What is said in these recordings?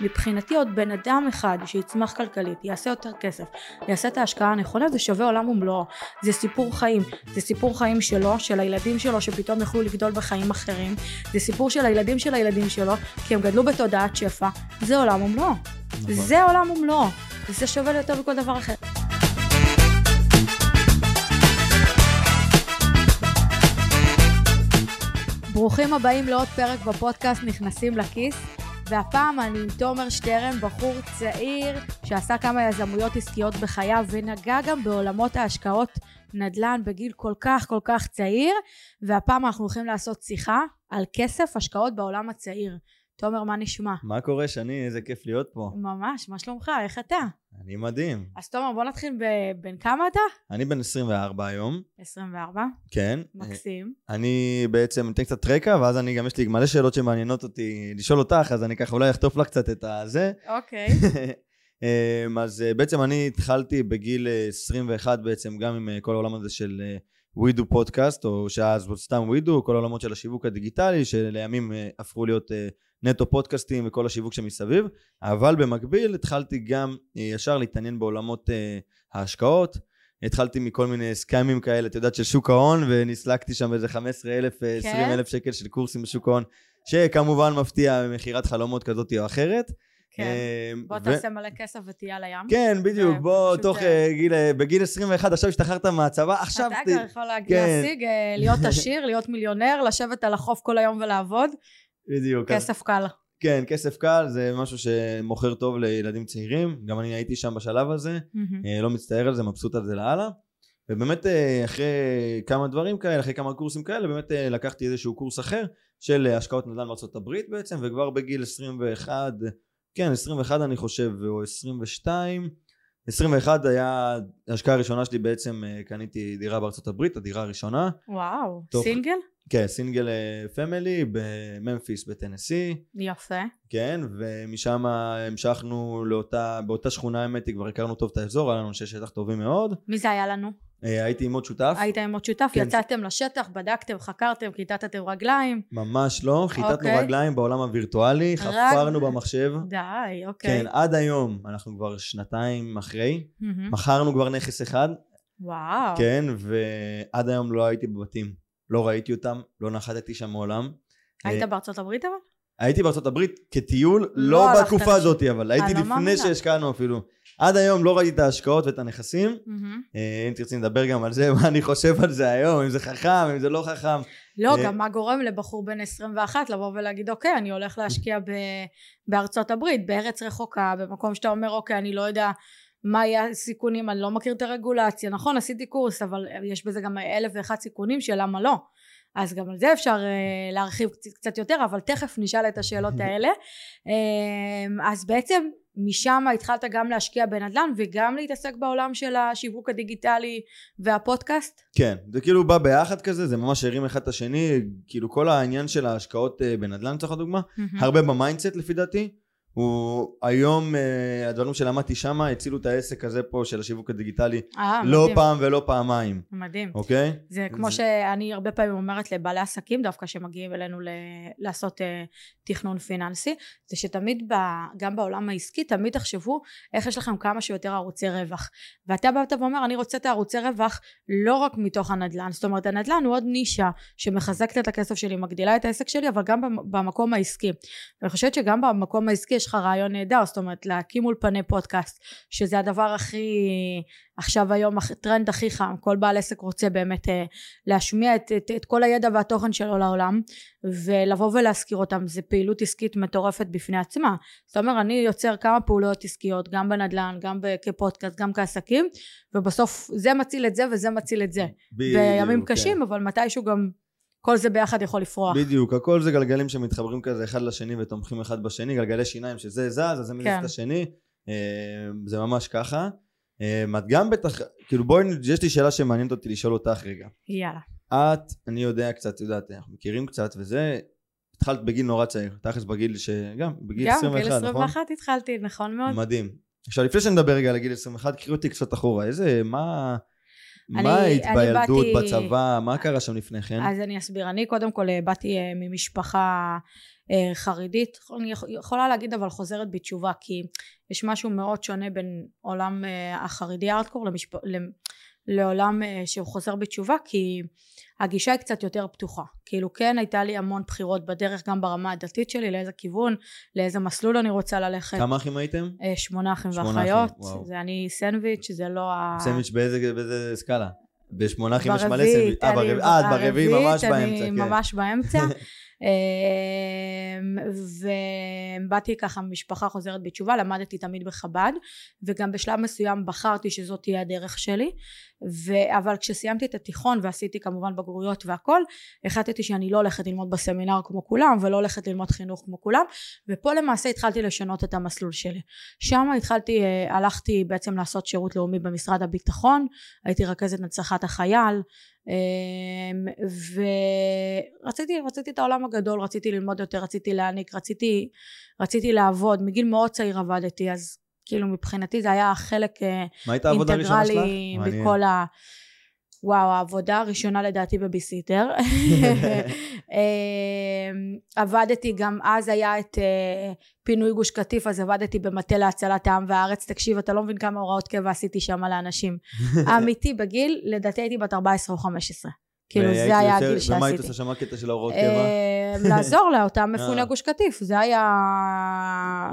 מבחינתי עוד בן אדם אחד שיצמח כלכלית, יעשה יותר כסף, יעשה את ההשקעה הנכונה, זה שווה עולם ומלואו. זה סיפור חיים. זה סיפור חיים שלו, של הילדים שלו שפתאום יוכלו לגדול בחיים אחרים. זה סיפור של הילדים של הילדים שלו, כי הם גדלו בתודעת שפע. זה עולם ומלואו. נכון. זה עולם ומלואו. וזה שווה יותר מכל דבר אחר. ברוכים הבאים לעוד פרק בפודקאסט נכנסים לכיס והפעם אני עם תומר שטרן, בחור צעיר שעשה כמה יזמויות עסקיות בחייו ונגע גם בעולמות ההשקעות נדל"ן בגיל כל כך כל כך צעיר והפעם אנחנו הולכים לעשות שיחה על כסף השקעות בעולם הצעיר. תומר, מה נשמע? מה קורה שני? איזה כיף להיות פה. ממש, מה שלומך? איך אתה? אני מדהים. אז תומר, בוא נתחיל ב- בין כמה אתה? אני בן 24 היום, 24, כן. מקסים. אני בעצם אתן קצת רקע, ואז אני גם יש לי מלא שאלות שמעניינות אותי לשאול אותך, אז אני ככה אולי אחטוף לך קצת את הזה. אוקיי. אמ, אז אה, בעצם אני התחלתי בגיל אה, 21 בעצם, גם עם אה, כל העולם הזה של ווידו פודקאסט, או שאז סתם ווידו, כל העולמות של השיווק הדיגיטלי, שלימים אה, הפכו להיות אה, נטו פודקאסטים וכל השיווק שמסביב, אבל במקביל התחלתי גם אה, ישר להתעניין בעולמות אה, ההשקעות. התחלתי מכל מיני סקאמים כאלה, את יודעת, של שוק ההון, ונסלקתי שם איזה 15,000, כן? 20,000 שקל של קורסים בשוק ההון, שכמובן מפתיע מכירת חלומות כזאת או אחרת. כן. אה, בוא ו- תעשה מלא כסף ותהיה על הים. כן, בדיוק, בוא, פשוט, תוך אה, אה, גיל, אה, בגיל 21, עכשיו השתחררת מהצבא, עכשיו... אתה כבר יכול כן. להשיג, אה, להיות עשיר, להיות מיליונר, לשבת על החוף כל היום ולעבוד, בדיוק. כסף קל. כן, כסף קל זה משהו שמוכר טוב לילדים צעירים, גם אני הייתי שם בשלב הזה. אה, לא מצטער על זה, מבסוט על זה לאללה. ובאמת אה, אחרי כמה דברים כאלה, אחרי כמה קורסים כאלה, באמת אה, לקחתי איזשהו קורס אחר של השקעות נדל"ן בארצות הברית בעצם, וכבר בגיל 21, כן 21 אני חושב, או 22, 21 היה ההשקעה הראשונה שלי בעצם, אה, קניתי דירה בארצות הברית, הדירה הראשונה, וואו, תוך- סינגל? כן, סינגל אה, פמילי בממפיס בטנסי. יפה. כן, ומשם המשכנו לאותה, באותה שכונה האמת היא כבר הכרנו טוב את האזור, היה לנו אנשי שטח טובים מאוד. מי זה היה לנו? אה, הייתי עם עוד שותף, היית עם עוד שותף? כן. יצאתם לשטח, בדקתם, חקרתם, כיתתם רגליים? ממש לא, חיטטנו אוקיי. רגליים בעולם הווירטואלי, חפרנו במחשב. די, אוקיי. כן, עד היום, אנחנו כבר שנתיים אחרי, מהמם. מכרנו כבר נכס אחד, וואו. כן, ועד היום לא הייתי בבתים, לא ראיתי אותם, לא נחתתי שם מעולם. היית אה, בארצות הברית אבל? הייתי בארצות הברית כטיול, לא לא בתקופה. הזאת, אבל הייתי לפני. שהשקענו אפילו. עד היום לא ראיתי את ההשקעות ואת הנכסים. אה, אם תרצי נדבר גם על זה, מה אני חושב על זה היום, אם זה חכם, אם זה לא חכם. לא, אה, גם מה גורם לבחור בן 21 לבוא ולהגיד, אוקיי, אני הולך להשקיע ב- בארצות הברית, בארץ רחוקה, במקום שאתה אומר, אוקיי, אני לא יודע מה יהיה הסיכונים, אני לא מכיר את הרגולציה. נכון, עשיתי קורס, אבל יש בזה גם אלף ואחד סיכונים של למה לא. אז גם על זה אפשר אה, להרחיב קצת, קצת יותר, אבל תכף נשאל את השאלות האלה. אה, אז בעצם משם התחלת גם להשקיע בנדל"ן וגם להתעסק בעולם של השיווק הדיגיטלי והפודקאסט? כן, זה כאילו בא ביחד כזה, זה ממש הרים אחד את השני, כאילו כל העניין של ההשקעות אה, בנדל"ן, לצורך הדוגמה, הרבה ב mindset לפי דעתי. הוא היום, אה, הדברים שלמדתי שם הצילו את העסק הזה פה של השיווק הדיגיטלי אה, לא מדהים. פעם ולא פעמיים, מדהים. אוקיי? זה כמו זה- שאני הרבה פעמים אומרת לבעלי עסקים דווקא שמגיעים אלינו ל- לעשות אה, תכנון פיננסי זה שתמיד ב, גם בעולם העסקי תמיד תחשבו איך יש לכם כמה שיותר ערוצי רווח. ואתה בא ואומר אני רוצה את הערוצי רווח לא רק מתוך הנדל"ן זאת אומרת הנדל"ן הוא עוד נישה שמחזקת את הכסף שלי מגדילה את העסק שלי אבל גם במ- במקום העסקי. ואני חושבת שגם במקום העסקי יש לך רעיון נהדר זאת אומרת להקים אולפני פודקאסט שזה הדבר הכי עכשיו היום הטרנד הכי חם כל בעל עסק רוצה באמת אה, להשמיע את, את, את כל הידע והתוכן שלו לעולם ולבוא ולהזכיר אותם זה פעילות עסקית מטורפת בפני עצמה זאת אומרת אני יוצר כמה פעולות עסקיות גם בנדל"ן גם כפודקאסט גם כעסקים ובסוף זה מציל את זה וזה מציל את זה בימים בדיוק, כן. קשים אבל מתישהו גם כל זה ביחד יכול לפרוח בדיוק, הכל זה גלגלים שמתחברים כזה אחד לשני ותומכים אחד בשני, גלגלי שיניים שזה זז, אז זה מזיז כן. את השני, אה, זה ממש ככה. אה, את גם בטח, כאילו בואי, יש לי שאלה שמעניינת אותי לשאול אותך רגע. יאללה את, אני יודע קצת, יודעת, אנחנו מכירים קצת וזה, התחלת בגיל נורא צעיר, תכלס בגיל שגם, בגיל גם 21, גיל נכון? 21 התחלתי נכון מאוד מדהים. עכשיו לפני שנדבר רגע על גיל 21, קחי אותי קצת אחורה, איזה, מה, מה היית בילדות, באתי- בצבא, מה קרה שם לפני כן? אז אני אסביר, אני קודם כל אה, באתי אה, ממשפחה חרדית, אני יכ- יכולה להגיד אבל חוזרת בתשובה, כי יש משהו מאוד שונה בין עולם אה, החרדי הארדקור למשפ... למ- לעולם אה, שהוא חוזר בתשובה, כי הגישה היא קצת יותר פתוחה. כאילו כן הייתה לי המון בחירות בדרך, גם ברמה הדתית שלי, לאיזה כיוון, לאיזה מסלול אני רוצה ללכת. כמה אחים הייתם? אה, שמונה אחים ואחיות. זה אני סנדוויץ', זה לא ה... סנדוויץ' באיזה באיזה סקאלה? בשמונה אחים יש מלא ברביעית, סנדוויץ'. אה, ברביעית, אה, את ברביעי ממש באמצע, כן. ממש באמצע. אמ, ובאתי ככה ממשפחה חוזרת בתשובה, למדתי תמיד בחב"ד, וגם בשלב מסוים בחרתי שזאת תהיה הדרך שלי, ו... אבל כשסיימתי את התיכון ועשיתי כמובן בגרויות והכל, החלטתי שאני לא הולכת ללמוד בסמינר כמו כולם, ולא הולכת ללמוד חינוך כמו כולם, ופה למעשה התחלתי לשנות את המסלול שלי. שם התחלתי, אה, הלכתי בעצם לעשות שירות לאומי במשרד הביטחון, הייתי רכזת הנצחת החייל, אמ, ורציתי רציתי את העולם הגדול, רציתי ללמוד יותר, רציתי להעניק, רציתי, רציתי לעבוד, מגיל מאוד צעיר עבדתי, אז כאילו מבחינתי זה היה חלק אה? אינטגרלי. בכל ה... וואו, העבודה הראשונה לדעתי בביסיטר. אמ, עבדתי גם אז היה את אה, פינוי גוש קטיף אז עבדתי במטה להצלת העם והארץ תקשיב אתה לא מבין כמה הוראות קבע עשיתי שם לאנשים אמיתי בגיל לדעתי הייתי בת 14 או 15 כאילו זה היה הגיל ומה היית שעשיתי עושה שם הקטע של ההוראות קבע? אמ, לעזור לאותם מפוני אה. גוש קטיף זה היה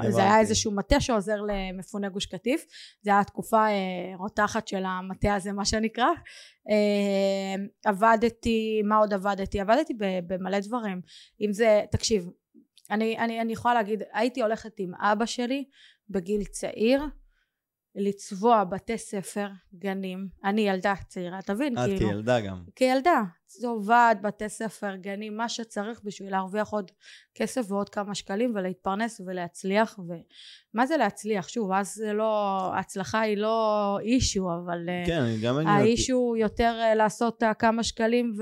זה היה הבנתי. איזשהו מטה שעוזר למפוני גוש קטיף זה היה תקופה אה, רותחת של המטה הזה מה שנקרא עבדתי מה עוד עבדתי עבדתי במלא דברים אם זה תקשיב אני, אני, אני יכולה להגיד הייתי הולכת עם אבא שלי בגיל צעיר לצבוע בתי ספר גנים אני ילדה צעירה תבין את כאילו כילדה גם. כילדה צובעת בתי ספר גנים מה שצריך בשביל להרוויח עוד כסף ועוד כמה שקלים ולהתפרנס ולהצליח ומה זה להצליח שוב אז זה לא ההצלחה היא לא אישו אבל אה, כן, אני גם אותי. האישו יותר אה, לעשות אה, כמה שקלים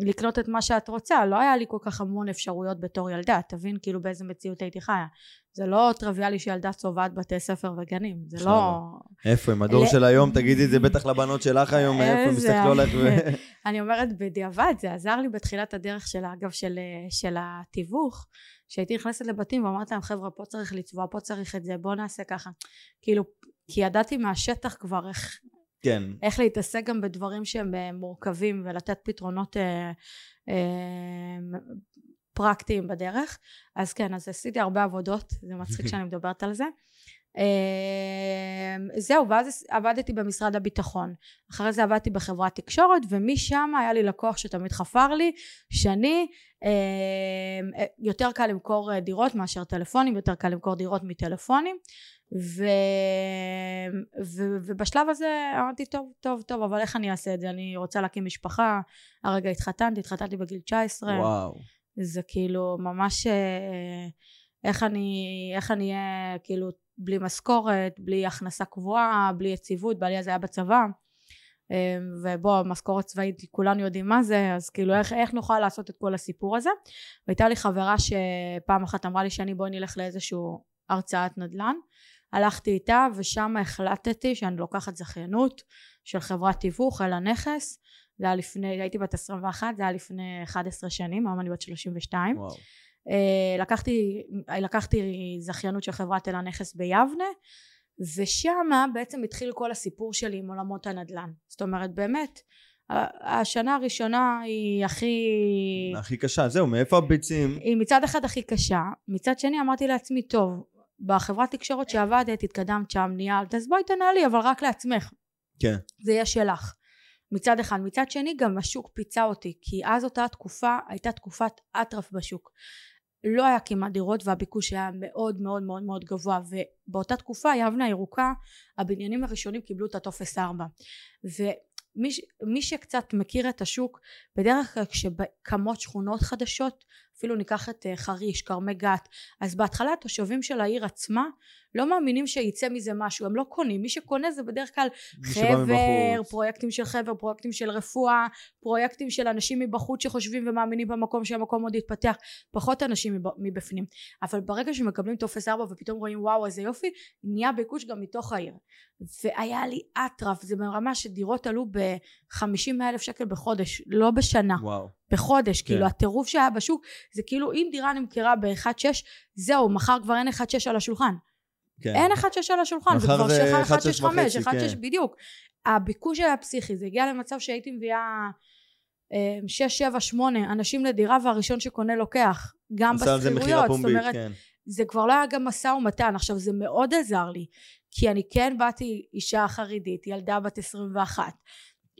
ולקנות את מה שאת רוצה לא היה לי כל כך המון אפשרויות בתור ילדה תבין כאילו באיזה מציאות הייתי חיה. זה לא טריוויאלי שילדה צובעת בתי ספר וגנים זה. לא איפה, עם הדור של היום, תגידי את זה בטח לבנות שלך היום, איפה הם מסתכלו עליך ו... אני אומרת בדיעבד זה עזר לי בתחילת הדרך של אגב של, התיווך שהייתי נכנסת לבתים ואמרתי להם חבר'ה פה צריך לצבוע פה צריך את זה בוא נעשה ככה. כאילו כי ידעתי מהשטח כבר איך, כן. איך להתעסק גם בדברים שהם אה, מורכבים ולתת פתרונות אה, אה, פרקטיים בדרך אז כן אז עשיתי הרבה עבודות זה מצחיק שאני מדברת על זה זהו ואז עבדתי במשרד הביטחון. אחרי זה עבדתי בחברת תקשורת ומשם היה לי לקוח שתמיד חפר לי שאני אה, יותר קל למכור אה, דירות מאשר טלפונים יותר קל למכור דירות מטלפונים. ו... ו... ובשלב הזה אמרתי טוב טוב טוב אבל איך אני אעשה את זה? אני רוצה להקים משפחה. הרגע התחתנתי התחתנתי בגיל 19 וואו. זה כאילו ממש אה, איך אני איך אני אהיה כאילו בלי משכורת בלי הכנסה קבועה בלי יציבות בעלי אז היה בצבא אה, ובוא משכורת צבאית כולנו יודעים מה זה אז כאילו איך, איך נוכל לעשות את כל הסיפור הזה והייתה לי חברה שפעם אחת אמרה לי שאני בואי נלך לאיזשהו הרצאת נדל"ן הלכתי איתה ושם החלטתי שאני לוקחת זכיינות של חברת תיווך אל הנכס זה היה לפני, הייתי בת 21, זה היה לפני 11 שנים, היום אני בת 32. וואו. אה, לקחתי, לקחתי זכיינות של חברת אל הנכס ביבנה, ושמה בעצם התחיל כל הסיפור שלי עם עולמות הנדל"ן. זאת אומרת, באמת, השנה הראשונה היא הכי... הכי קשה, זהו, מאיפה הביצים? היא מצד אחד הכי קשה, מצד שני אמרתי לעצמי, טוב, בחברת תקשורת שעבדת, התקדמת שם, ניהלת, אז בואי תנהלי, אבל רק לעצמך. כן. זה יהיה שלך. מצד אחד. מצד שני גם השוק פיצה אותי, כי אז אותה תקופה הייתה תקופת אטרף בשוק. לא היה כמעט דירות והביקוש היה מאוד מאוד מאוד מאוד גבוה ובאותה תקופה יבנה הירוקה הבניינים הראשונים קיבלו את הטופס 4 ומי ש- שקצת מכיר את השוק בדרך כלל כשקמות שכונות חדשות אפילו ניקח את אה, חריש, כרמי גת, אז בהתחלה התושבים של העיר עצמה לא מאמינים שייצא מזה משהו, הם לא קונים, מי שקונה זה בדרך כלל חבר, פרויקטים של חבר, פרויקטים של רפואה, פרויקטים של אנשים מבחוץ שחושבים ומאמינים במקום שהמקום עוד יתפתח, פחות אנשים מבפנים, אבל ברגע שמקבלים טופס 4 ופתאום רואים וואו איזה יופי, נהיה ביקוש גם מתוך העיר, והיה לי אטרף, זה ברמה שדירות עלו ב-50 אלף שקל בחודש, לא בשנה, וואו. בחודש, כן. כאילו הטירוף שהיה בשוק, זה כאילו אם דירה נמכרה ב-1.6, זהו, מחר כבר אין 1.6 על השולחן. כן. אין 1.6 על השולחן, זה כבר שלך 1.65, 1.6 כן. בדיוק. הביקוש היה פסיכי, זה הגיע למצב שהייתי מביאה 6, 7, 8 אנשים לדירה והראשון שקונה לוקח, גם בשכירויות, זאת אומרת, כן. זה כבר לא היה גם משא ומתן, עכשיו זה מאוד עזר לי, כי אני כן באתי אישה חרדית, ילדה בת 21,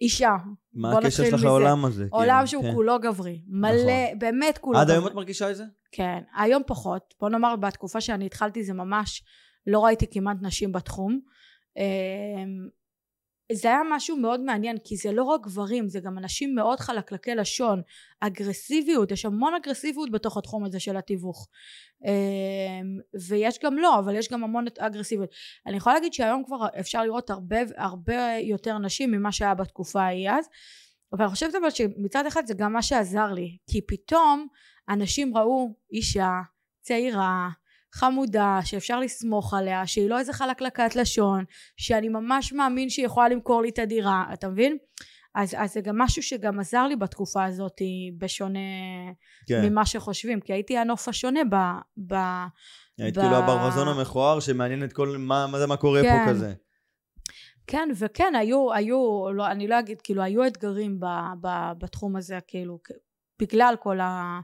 אישה. מה הקשר שלך לעולם הזה? עולם כאילו, שהוא כן. כולו גברי. מלא, נכון. באמת כולו עד גברי. עד היום את מרגישה את זה? כן. היום פחות. בוא נאמר, בתקופה שאני התחלתי זה ממש, לא ראיתי כמעט נשים בתחום. זה היה משהו מאוד מעניין כי זה לא רק גברים זה גם אנשים מאוד חלקלקי לשון. אגרסיביות יש המון אגרסיביות בתוך התחום הזה של התיווך. אמ, ויש גם לא אבל יש גם המון אגרסיביות. אני יכולה להגיד שהיום כבר אפשר לראות הרבה הרבה יותר נשים ממה שהיה בתקופה ההיא אז אבל אני חושבת אבל שמצד אחד זה גם מה שעזר לי כי פתאום אנשים ראו אישה צעירה חמודה שאפשר לסמוך עליה שהיא לא איזה חלקלקת לשון שאני ממש מאמין שהיא יכולה למכור לי את הדירה אתה מבין? אז, אז זה גם משהו שגם עזר לי בתקופה הזאת בשונה כן. ממה שחושבים כי הייתי הנוף השונה ב... ב היית ב... כאילו הברווזון המכוער שמעניין את כל מה, מה, מה קורה כן. פה כזה כן וכן היו היו לא, אני לא אגיד כאילו היו אתגרים ב, ב, בתחום הזה כאילו בגלל כל ה...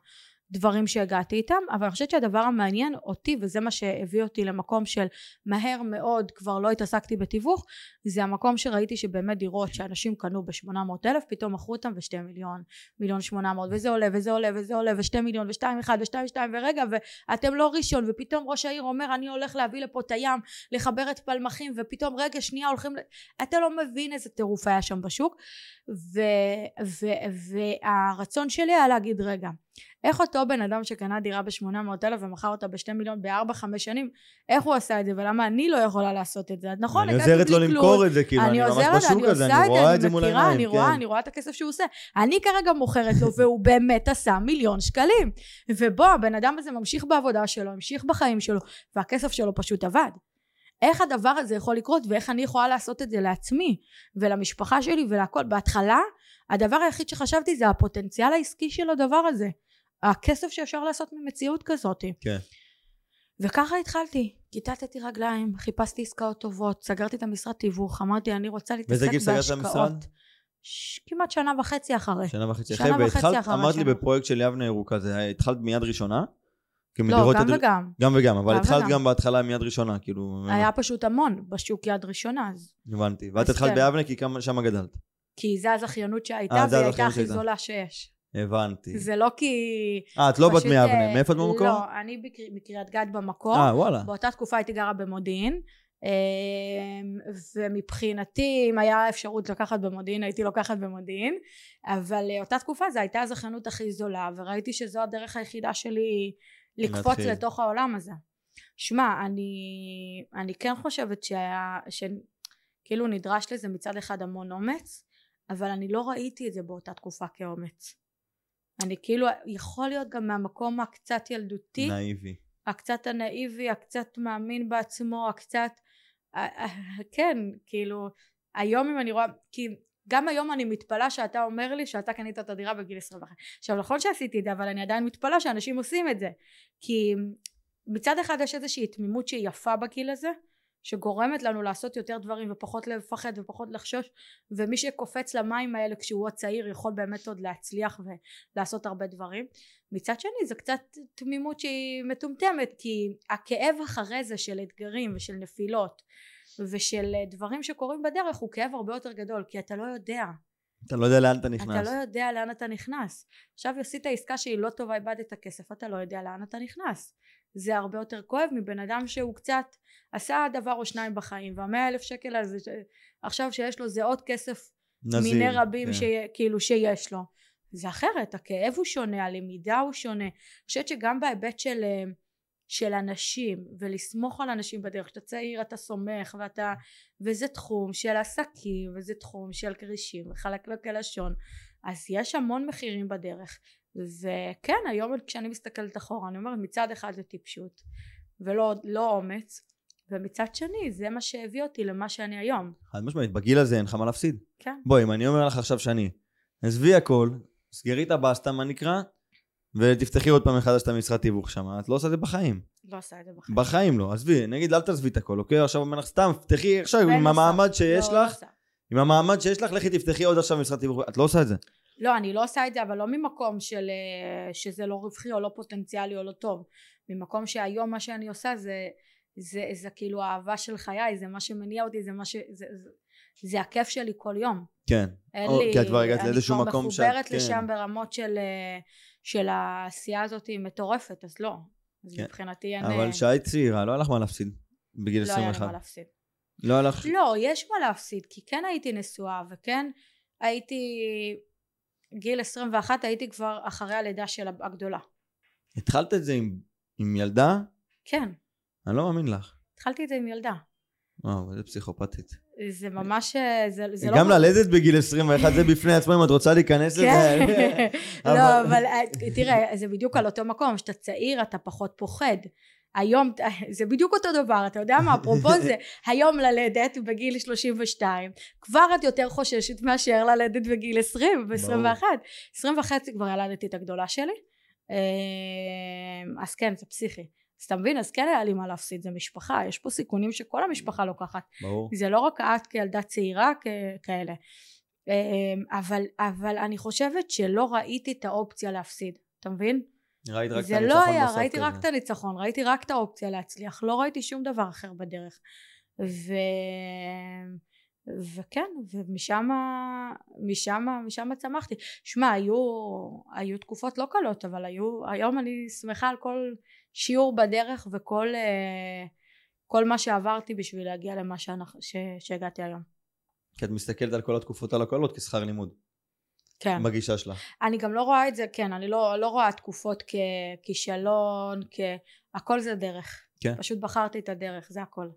דברים שהגעתי איתם אבל אני חושבת שהדבר המעניין אותי וזה מה שהביא אותי למקום של מהר מאוד כבר לא התעסקתי בתיווך זה המקום שראיתי שבאמת דירות שאנשים קנו ב-800 אלף פתאום מכרו אותם ב-2 מיליון מיליון 800 וזה עולה וזה עולה וזה עולה ו-2 מיליון ו-2 1 ו-2 2 ורגע ואתם לא ראשון ופתאום ראש העיר אומר אני הולך להביא לפה את הים לחבר את פלמחים ופתאום רגע שנייה הולכים. אתה לא מבין איזה טירוף היה שם בשוק ו... ו... והרצון שלי היה להגיד רגע איך אותו בן אדם שקנה דירה ב-800 אלף ומכר אותה ב-2 מיליון ב-4-5 שנים, איך הוא עשה את זה ולמה אני לא יכולה לעשות את זה? אז נכון, אני עוזרת לו למכור את זה, כאילו, אני, ממש בשוק הזה, אני רואה את זה מול העיניים, אני רואה, כן. אני רואה את הכסף שהוא עושה. אני כרגע מוכרת לו והוא באמת עשה מיליון שקלים. ובוא, הבן אדם הזה ממשיך בעבודה שלו, המשיך בחיים שלו, והכסף שלו פשוט עבד. איך הדבר הזה יכול לקרות ואיך אני יכולה לעשות את זה לעצמי ולמשפחה שלי ולהכל בהתחלה הדבר היחיד שחשבתי זה הפוטנציאל העסקי של הדבר הזה הכסף שאפשר לעשות ממציאות כזאת. כן. וככה התחלתי, כיתתתי רגליים, חיפשתי עסקאות טובות, סגרתי את המשרד תיווך, אמרתי אני רוצה להתעסק בהשקעות. באיזה גיל סגרת את המשרד? ש... כמעט שנה וחצי אחרי. שנה וחצי אחרי, והתחלת, אמרת לי בפרויקט של יבנה ירוקה, זה התחלת מיד ראשונה? לא, גם הדר... וגם. גם וגם, אבל התחלת גם בהתחלה מיד ראשונה, כאילו... היה פשוט המון בשוק יד ראשונה, אז... הבנתי. ואת התחלת כן. ביבנה כי שם גדלת. כי זה הזכיינות שהייתה, אה, והיא הייתה הכי זולה שיש. הבנתי. זה לא כי... אה, את לא בת מיבנה, אה, מאיפה את במקור? לא, אני מקריית גת במקור. אה, וואלה. באותה תקופה הייתי גרה במודיעין. אמ, ומבחינתי אם היה אפשרות לקחת במודיעין הייתי לוקחת במודיעין אבל אה, אותה תקופה זו הייתה הזכיינות הכי זולה וראיתי שזו הדרך היחידה שלי לקפוץ מתחיל. לתוך העולם הזה שמע אני, אני כן חושבת שהיה שכאילו נדרש לזה מצד אחד המון אומץ אבל אני לא ראיתי את זה באותה תקופה כאומץ אני כאילו יכול להיות גם מהמקום הקצת ילדותי נאיבי. הקצת הנאיבי הקצת מאמין בעצמו הקצת כן כאילו היום אם אני רואה כי גם היום אני מתפלאה שאתה אומר לי שאתה קנית את הדירה בגיל 21 עכשיו נכון שעשיתי את זה אבל אני עדיין מתפלאה שאנשים עושים את זה. כי מצד אחד יש איזושהי תמימות שהיא יפה בגיל הזה שגורמת לנו לעשות יותר דברים ופחות לפחד ופחות לחשוש ומי שקופץ למים האלה כשהוא הצעיר יכול באמת עוד להצליח ולעשות הרבה דברים מצד שני זה קצת תמימות שהיא מטומטמת כי הכאב אחרי זה של אתגרים ושל נפילות ושל דברים שקורים בדרך הוא כאב הרבה יותר גדול כי אתה לא יודע אתה לא יודע לאן אתה נכנס. אתה לא יודע לאן אתה נכנס. עכשיו עשית עסקה שהיא לא טובה, איבדת כסף, אתה לא יודע לאן אתה נכנס. זה הרבה יותר כואב מבן אדם שהוא קצת עשה דבר או שניים בחיים והמאה אלף שקל הזה עכשיו שיש לו זה עוד כסף נזיר, מיני רבים כן. שכאילו שיש לו זה אחרת, הכאב הוא שונה, הלמידה הוא שונה. אני חושבת שגם בהיבט של, אה, של אנשים, ולסמוך על אנשים בדרך, כשאתה צעיר אתה סומך, ואתה, וזה תחום של עסקים, וזה תחום של כרישים, וחלקלקי לשון, אז יש המון מחירים בדרך. וכן, היום כשאני מסתכלת אחורה, אני אומרת, מצד אחד זה טיפשות, ולא לא אומץ, ומצד שני זה מה שהביא אותי למה שאני היום. חד משמעית, בגיל הזה אין לך מה להפסיד. כן. בואי, אם אני אומר לך עכשיו שאני, עזבי הכל, סגרי את הבסטה, מה נקרא, ותפתחי עוד פעם מחדש את המשרד תיווך שם, את לא עושה את זה בחיים. לא עושה את זה בחיים. בחיים לא, עזבי, נגיד אל תעזבי את הכל, אוקיי? עכשיו אומר לך סתם, פתחי עכשיו עם. המעמד שיש לא, לא לך. עם המעמד שיש לך, לכי תפתחי עוד עכשיו משרד תיווך, את לא עושה את זה. לא, אני לא עושה את זה, אבל לא ממקום של אה, שזה לא רווחי או לא פוטנציאלי או לא טוב. ממקום שהיום מה שאני עושה זה, זה, זה, כאילו האהבה של חיי, זה מה שמניע אותי, זה מה ש... זה, זה, זה הכיף שלי כל יום. כן. אין או, לי... כי את כבר הגעת לאיזשהו מקום אני שאת- כבר מחוברת כן. לשם ברמות של, אה, של העשייה הזאת היא מטורפת, אז לא. אז כן. מבחינתי אין... אבל אה, כשהיית צעירה, לא היה לך מה להפסיד. בגיל לא היה לי 21. מה להפסיד. לא היה לך... לא, יש מה להפסיד, כי כן הייתי נשואה, וכן הייתי... גיל 21 הייתי כבר אחרי הלידה של הגדולה. התחלת את זה עם, עם ילדה? כן, אני לא מאמין לך. התחלתי את זה עם ילדה. וואו, איזה פסיכופתית. זה ממש... אה, זה, זה לא... גם ללדת בגיל 21 זה בפני עצמו, אם את רוצה להיכנס לזה. כן. לא, אבל אה, תראה, זה בדיוק על אותו מקום, כשאתה צעיר אתה פחות פוחד. היום, זה בדיוק אותו דבר, אתה יודע מה, אפרופו זה, היום ללדת בגיל 32, כבר את יותר חוששת מאשר ללדת בגיל 20 ב-21. 20 וחצי כבר ילדתי את הגדולה שלי, אה, אז כן, זה פסיכי. אז אתה מבין, אז כן היה לי מה להפסיד, זה משפחה, יש פה סיכונים שכל המשפחה לוקחת. ברור. זה לא רק את כילדה צעירה כ- כאלה. אמ, אבל, אבל אני חושבת שלא ראיתי את האופציה להפסיד, אתה מבין? ראית רק את זה הניצחון לא היה, בסוף ראיתי כזה. רק את הניצחון, ראיתי רק את האופציה להצליח, לא ראיתי שום דבר אחר בדרך. ו... וכן, ומשם משם, משם צמחתי. שמע, היו, היו תקופות לא קלות, אבל היו, היום אני שמחה על כל שיעור בדרך וכל אה, כל מה שעברתי בשביל להגיע למה שאנחנו, ש, שהגעתי היום. כי את מסתכלת על כל התקופות הלא קלות כשכר לימוד. כן. בגישה שלך. אני גם לא רואה את זה, כן, אני לא, לא רואה תקופות ככישלון, כ... הכל זה דרך. כן. פשוט בחרתי את הדרך, זה הכל.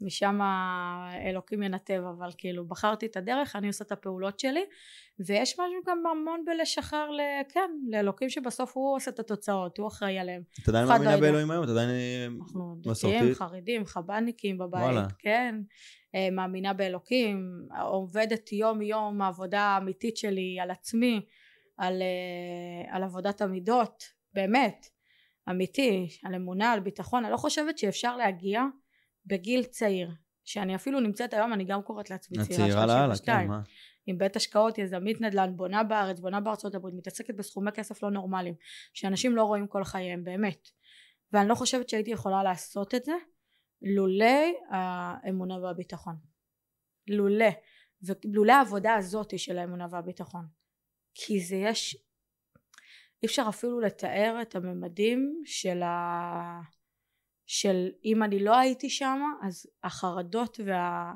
משם אלוקים ינתב, אבל כאילו בחרתי את הדרך, אני עושה את הפעולות שלי, ויש משהו גם המון בלשחרר, ל... כן, לאלוקים שבסוף הוא עושה את התוצאות, הוא אחראי עליהם. את עדיין לא מאמינה. באלוהים היום? את עדיין... אה, אנחנו מסורתית? דתיים, חרדים, חב"דניקים בבית, וואלה. כן, אה, מאמינה באלוקים, עובדת יום יום העבודה האמיתית שלי על עצמי, על, אה, על עבודת המידות, באמת, אמיתי, על אמונה, על ביטחון, אני לא חושבת שאפשר להגיע בגיל צעיר, שאני אפילו נמצאת היום, אני גם קוראת לעצמי צעירה, הצעירה לאללה, כן, 32, מה? עם בית השקעות, יזמית נדל"ן, בונה בארץ, בונה בארצות הברית, מתעסקת בסכומי כסף לא נורמליים, שאנשים לא רואים כל חייהם, באמת. ואני לא חושבת שהייתי יכולה לעשות את זה לולא האמונה והביטחון. לולא. ולולא העבודה הזאת של האמונה והביטחון. כי זה יש... אי אפשר אפילו לתאר את הממדים של ה... של אם אני לא הייתי שם אז החרדות וה...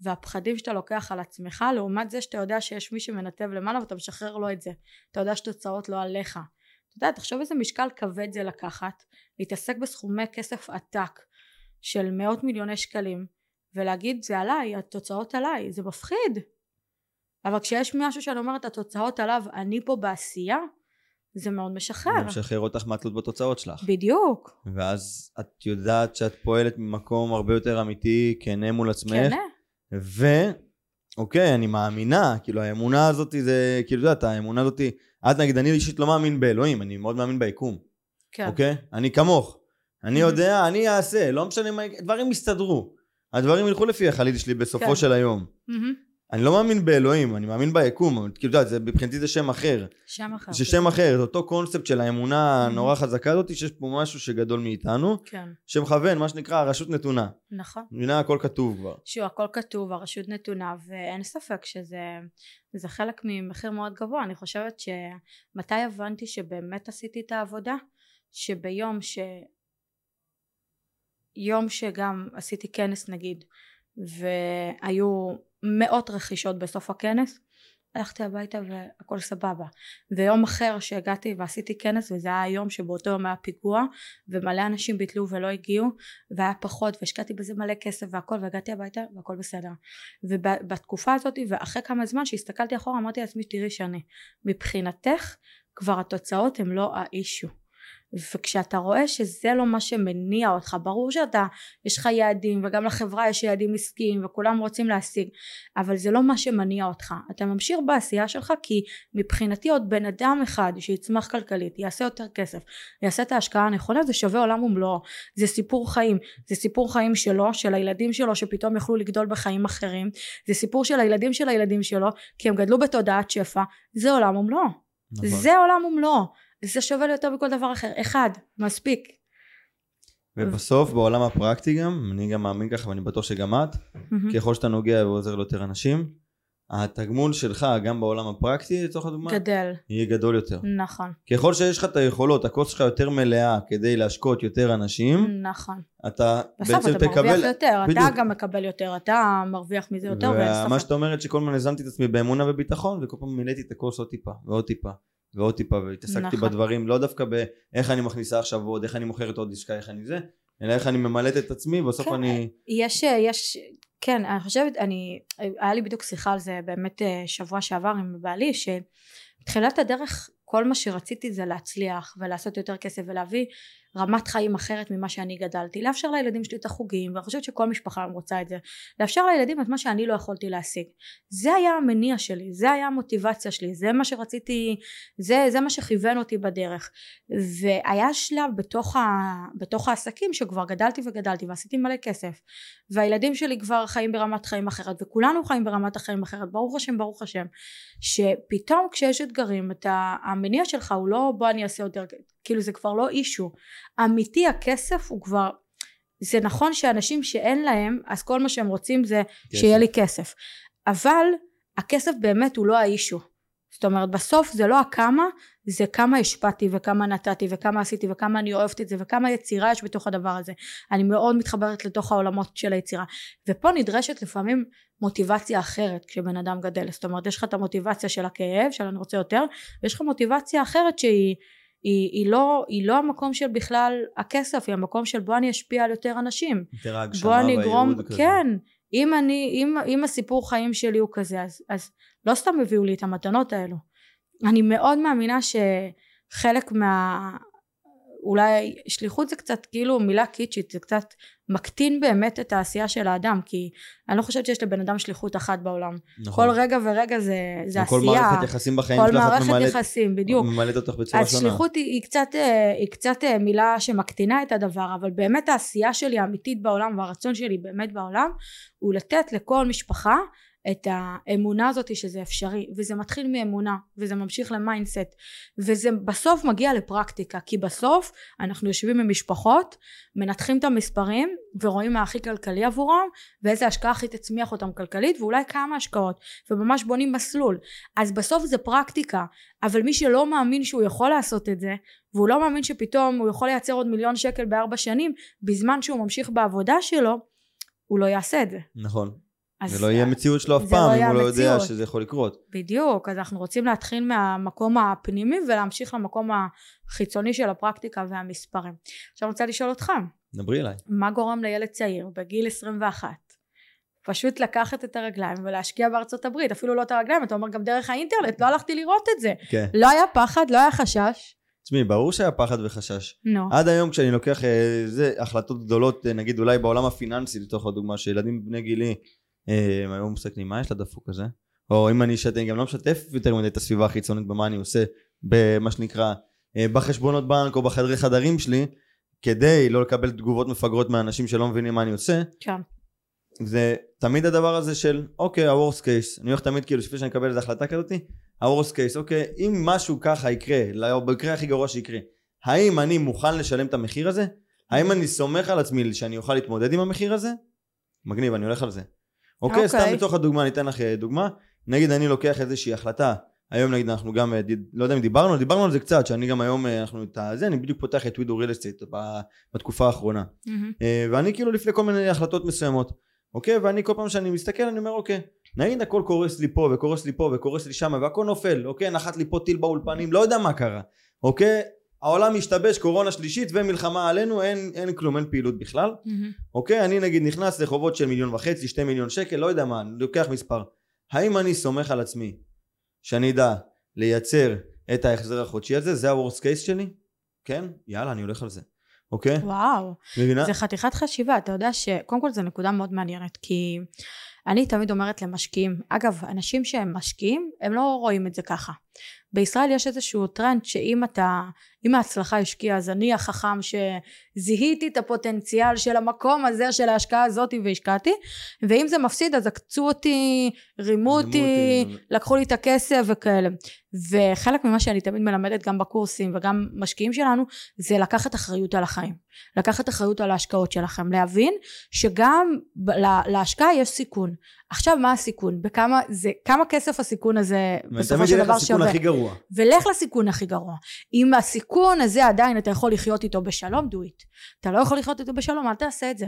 והפחדים שאתה לוקח על עצמך לעומת זה שאתה יודע שיש מי שמנתב למעלה ואתה משחרר לו את זה. אתה יודע שתוצאות לא עליך. אתה יודע תחשוב איזה משקל כבד זה לקחת להתעסק בסכומי כסף עתק של מאות מיליוני שקלים ולהגיד זה עליי התוצאות עליי זה מפחיד. אבל כשיש משהו שאני אומרת התוצאות עליו אני פה בעשייה זה מאוד משחרר זה משחרר אותך מהתלות בתוצאות שלך. בדיוק ואז את יודעת שאת פועלת ממקום הרבה יותר אמיתי, כנה מול עצמך. כן ו... אוקיי, אני מאמינה, כאילו האמונה הזאת זה, כאילו, את יודעת, האמונה הזאת, את נגיד, אני אישית לא מאמין באלוהים, אני מאוד מאמין ביקום, כן אוקיי? אני כמוך. אני Mhm. יודע, אני אעשה, לא משנה מה, דברים יסתדרו. הדברים ילכו לפי החליט שלי בסופו כן. של היום. מהמם. אני לא מאמין באלוהים, אני מאמין ביקום, כאילו, את יודעת, זה- מבחינתי זה שם אחר. שם אחר זה שם אחר, זה אותו קונספט של האמונה Mhm. הנורא חזקה הזאת, שיש פה משהו שגדול מאיתנו, כן שמכוון, מה שנקרא, הרשות נתונה. נכון מבינה, הכל כתוב כבר. שהוא הכל כתוב הרשות נתונה ואין ספק שזה זה חלק ממחיר מאוד גבוה אני חושבת שמתי הבנתי שבאמת עשיתי את העבודה שביום ש... יום שגם עשיתי כנס נגיד והיו מאות רכישות בסוף הכנס. הלכתי הביתה והכל סבבה. ויום אחר שהגעתי ועשיתי כנס וזה היה היום שבאותו יום היה פיגוע ומלא אנשים ביטלו ולא הגיעו והיה פחות והשקעתי בזה מלא כסף והכל והגעתי הביתה והכל בסדר. ובתקופה הזאת ואחרי כמה זמן שהסתכלתי אחורה אמרתי לעצמי תראי שאני מבחינתך כבר התוצאות הן לא האישו וכשאתה רואה שזה לא מה שמניע אותך ברור שאתה יש לך יעדים וגם לחברה יש יעדים עסקיים וכולם רוצים להשיג אבל זה לא מה שמניע אותך. אתה ממשיך בעשייה שלך כי מבחינתי עוד בן אדם אחד שיצמח כלכלית יעשה יותר כסף יעשה את ההשקעה הנכונה זה שווה עולם ומלואו. זה סיפור חיים. זה סיפור חיים שלו של הילדים שלו שפתאום יכלו לגדול בחיים אחרים. זה סיפור של הילדים של הילדים שלו כי הם גדלו בתודעת שפע. זה עולם ומלואו. נכון. זה עולם ומלואו זה שווה לי יותר מכל דבר אחר. אחד מספיק. ובסוף בעולם הפרקטי גם אני גם מאמין ככה ואני בטוח שגם את ככל שאתה נוגע ועוזר ליותר אנשים התגמול שלך גם בעולם הפרקטי לצורך הדוגמה גדל. יהיה גדול יותר. נכון. ככל שיש לך את היכולות הכוס שלך יותר מלאה כדי להשקות יותר אנשים נכון. אתה בסוף אתה תקבל... מרוויח יותר בדיוק. אתה גם מקבל יותר אתה מרוויח מזה יותר ומה שאת אומרת שכל הזמן הזמתי את עצמי באמונה וביטחון וכל פעם מילאתי את הכוס עוד טיפה ועוד טיפה ועוד טיפה והתעסקתי נכון. בדברים לא דווקא באיך אני מכניסה עכשיו עוד איך אני מוכרת עוד עסקה איך אני זה אלא איך אני ממלאת את עצמי בסוף כן, אני יש יש כן אני חושבת אני היה לי בדיוק שיחה על זה באמת אה, שבוע שעבר עם בעלי שתחילת הדרך כל מה שרציתי זה להצליח ולעשות יותר כסף ולהביא רמת חיים אחרת ממה שאני גדלתי לאפשר לילדים שלי את החוגים ואני חושבת שכל משפחה רוצה את זה לאפשר לילדים את מה שאני לא יכולתי להשיג. זה היה המניע שלי זה היה המוטיבציה שלי זה מה שרציתי זה, זה מה שכיוון אותי בדרך. והיה שלב בתוך, ה, בתוך העסקים שכבר גדלתי וגדלתי ועשיתי מלא כסף והילדים שלי כבר חיים ברמת חיים אחרת וכולנו חיים ברמת החיים אחרת ברוך השם ברוך השם שפתאום כשיש אתגרים אתה המניע שלך הוא לא בוא אני אעשה יותר כאילו זה כבר לא אישו אמיתי הכסף הוא כבר זה נכון שאנשים שאין להם אז כל מה שהם רוצים זה כסף. שיהיה לי כסף. אבל הכסף באמת הוא לא האישו. זאת אומרת בסוף זה לא הכמה זה כמה השפעתי וכמה נתתי וכמה עשיתי וכמה אני אוהבת את זה וכמה יצירה יש בתוך הדבר הזה. אני מאוד מתחברת לתוך העולמות של היצירה. ופה נדרשת לפעמים מוטיבציה אחרת כשבן אדם גדל. זאת אומרת יש לך את המוטיבציה של הכאב של אני רוצה יותר ויש לך מוטיבציה אחרת שהיא היא, היא, לא, היא לא המקום של בכלל הכסף, היא המקום של בוא אני אשפיע על יותר אנשים. יותר ההגשמה והייעוד כזה. כן, אם, אני, אם, אם הסיפור חיים שלי הוא כזה, אז, אז לא סתם הביאו לי את המתנות האלו. אני מאוד מאמינה שחלק מה... אולי שליחות זה קצת כאילו מילה קיצ'ית, זה קצת מקטין באמת את העשייה של האדם כי אני לא חושבת שיש לבן אדם שליחות אחת בעולם. נכון. כל רגע ורגע זה, זה כל עשייה. כל מערכת יחסים בחיים שלך כל מערכת ממלאת, יחסים בדיוק. ממלאת אותך בצורה אז שונה. אז שליחות היא, היא, קצת, אה, היא קצת אה, מילה שמקטינה את הדבר אבל באמת העשייה שלי האמיתית בעולם והרצון שלי באמת בעולם הוא לתת לכל משפחה את האמונה הזאת שזה אפשרי וזה מתחיל מאמונה וזה ממשיך ל mindset וזה בסוף מגיע לפרקטיקה כי בסוף אנחנו יושבים עם משפחות מנתחים את המספרים ורואים מה הכי כלכלי עבורם ואיזה השקעה הכי תצמיח אותם כלכלית ואולי כמה השקעות וממש בונים מסלול. אז בסוף זה פרקטיקה אבל מי שלא מאמין שהוא יכול לעשות את זה והוא לא מאמין שפתאום הוא יכול לייצר עוד מיליון שקל בארבע שנים בזמן שהוא ממשיך בעבודה שלו הוא לא יעשה את זה. נכון זה לא יהיה מציאות שלו אף פעם, לא אם הוא לא יודע שזה יכול לקרות. בדיוק, אז אנחנו רוצים להתחיל מהמקום הפנימי ולהמשיך למקום החיצוני של הפרקטיקה והמספרים. עכשיו אני רוצה לשאול אותך. דברי אליי. מה גורם לילד צעיר בגיל 21 פשוט לקחת את הרגליים ולהשקיע בארצות הברית, אפילו לא את הרגליים, אתה אומר גם דרך האינטרנט, לא הלכתי לראות את זה. כן. לא היה פחד, לא היה חשש. תשמעי, ברור שהיה פחד וחשש. נו. No. עד היום כשאני לוקח איזה אה, החלטות גדולות, אה, נגיד אולי בעולם הפיננסי, לתוך הדוגמה, שילדים בני גילי אה, היום מסתכלים מה יש לדפוק הזה? או אם אני אשתף, אני גם לא משתף יותר מדי את הסביבה החיצונית במה אני עושה במה שנקרא אה, בחשבונות בנק או בחדרי חדרים שלי כדי לא לקבל תגובות מפגרות מאנשים שלא מבינים מה אני עושה. כן. זה תמיד הדבר הזה של אוקיי ה-Worst case. אני הולך תמיד כאילו לפני שאני אקבל איזה החלטה כזאתי ה-Worst case. אוקיי אם משהו ככה יקרה לא, במקרה הכי גרוע שיקרה האם אני מוכן לשלם את המחיר הזה? האם אני סומך על עצמי שאני אוכל להתמודד עם המחיר הזה? מגניב אני הולך על זה אוקיי? סתם אוקיי. בתוך הדוגמה, אני אתן לך אה, דוגמה. נגיד אני לוקח איזושהי החלטה, היום נגיד אנחנו גם, אה, לא יודע אם דיברנו, דיברנו על זה קצת, שאני גם היום, אה, אנחנו את זה, אני בדיוק פותח את וידו ריל אסטייט בתקופה האחרונה. ואני כאילו לפני כל מיני החלטות מסוימות, אוקיי? ואני כל פעם שאני מסתכל אני אומר אוקיי, נגיד הכל קורס לי פה וקורס לי פה וקורס לי שם והכל נופל, אוקיי? נחת לי פה טיל באולפנים, לא יודע מה קרה, אוקיי? העולם משתבש, קורונה שלישית ומלחמה עלינו, אין, אין כלום, אין פעילות בכלל, אוקיי? אני נגיד נכנס לחובות של מיליון וחצי, שתי מיליון שקל, לא יודע מה, אני לוקח מספר. האם אני סומך על עצמי שאני אדע לייצר את ההחזר החודשי הזה, זה ה-Worst case שלי? כן? יאללה, אני הולך על זה. אוקיי? וואו. מבינה? זה חתיכת חשיבה, אתה יודע שקודם כל זו נקודה מאוד מעניינת, כי אני תמיד אומרת למשקיעים, אגב, אנשים שהם משקיעים, הם לא רואים את זה ככה. בישראל יש איזשהו טרנד שאם אתה, אם ההצלחה השקיעה, אז אני החכם שזיהיתי את הפוטנציאל של המקום הזה, של ההשקעה הזאת והשקעתי, ואם זה מפסיד אז עקצו אותי, רימו אותי, לקחו לי את הכסף וכאלה. וחלק ממה שאני תמיד מלמדת גם בקורסים וגם משקיעים שלנו, זה לקחת אחריות על החיים. לקחת אחריות על ההשקעות שלכם. להבין שגם להשקעה יש סיכון. עכשיו מה הסיכון? בכמה, זה, כמה כסף הסיכון הזה בסופו של דבר שווה? הכי גרוע. ולך לסיכון הכי גרוע. אם הסיכון הזה עדיין אתה יכול לחיות איתו בשלום, do it. אתה לא יכול לחיות איתו בשלום, אל תעשה את זה.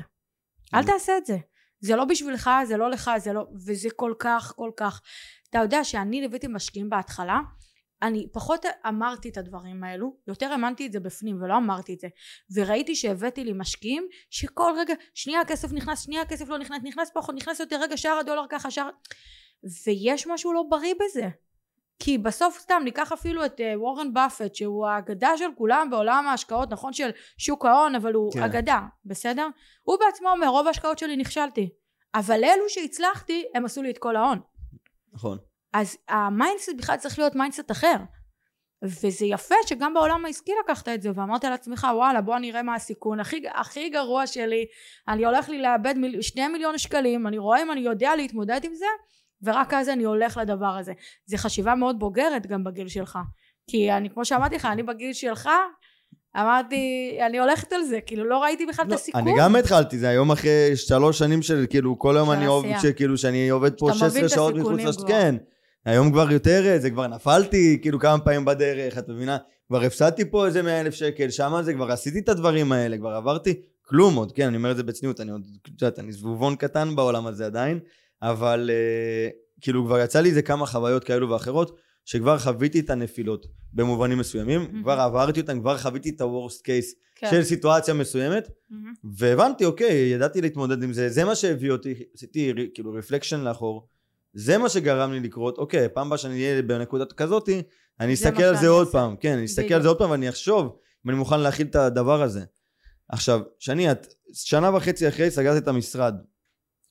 אל Mm. תעשה את זה. זה לא בשבילך, זה לא לך, זה לא... וזה כל כך, כל כך... אתה יודע שאני ליוויתי משקיעים בהתחלה, אני פחות אמרתי את הדברים האלו, יותר האמנתי את זה בפנים ולא אמרתי את זה. וראיתי שהבאתי לי משקיעים שכל רגע, שנייה הכסף נכנס, שנייה הכסף לא נכנס, נכנס פחות, נכנס יותר, רגע שער הדולר ככה, שער... ויש משהו לא בריא בזה. כי בסוף סתם ניקח אפילו את uh, וורן באפט שהוא האגדה של כולם בעולם ההשקעות נכון של שוק ההון אבל הוא כן. אגדה בסדר הוא בעצמו אומר רוב ההשקעות שלי נכשלתי אבל אלו שהצלחתי הם עשו לי את כל ההון נכון. אז ה mindset בכלל צריך להיות mindset אחר וזה יפה שגם בעולם העסקי לקחת את זה ואמרת לעצמך וואלה בוא נראה מה הסיכון הכי, הכי גרוע שלי אני הולך לי לאבד מיל', שני מיליון שקלים אני רואה אם אני יודע להתמודד עם זה ורק אז אני הולך לדבר הזה זה חשיבה מאוד בוגרת גם בגיל שלך כי אני כמו שאמרתי לך אני בגיל שלך אמרתי אני הולכת על זה כאילו לא ראיתי בכלל את לא, הסיכון אני גם התחלתי, זה היום אחרי שלוש שנים של כאילו כל היום אני עובד. שכאילו שאני עובד פה שאתה מבין 16 את שעות מחוץ הסיכונים לש... כבר. כן. היום כבר יותר, זה כבר נפלתי כאילו כמה פעמים בדרך, את מבינה? כבר הפסדתי פה איזה 100 אלף שקל, שמה זה כבר עשיתי את הדברים האלה, כבר עברתי כלום עוד, כן, אני אומר את זה בצניעות, אני עוד, את יודעת, אני זבובון קטן בעולם הזה עדיין, אבל אה, כאילו כבר יצא לי איזה כמה חוויות כאלו ואחרות, שכבר חוויתי את הנפילות במובנים מסוימים, מהמם. כבר עברתי אותן, כבר חוויתי את ה-Worst case כן. של סיטואציה מסוימת, מהמם. והבנתי, אוקיי, ידעתי להתמודד עם זה, זה מה שהביא אותי, עשיתי כאילו רפלקשן לאחור, זה מה שגרם לי לקרות, אוקיי, פעם הבאה שאני אהיה בנקודה כזאתי, אני אסתכל על זה עוד. פעם, כן, אני אסתכל. על זה עוד פעם ואני אחשוב אם אני מוכן להכיל את הדבר הזה. עכשיו, שני, את שנה וחצי אחרי סגרת את המשרד,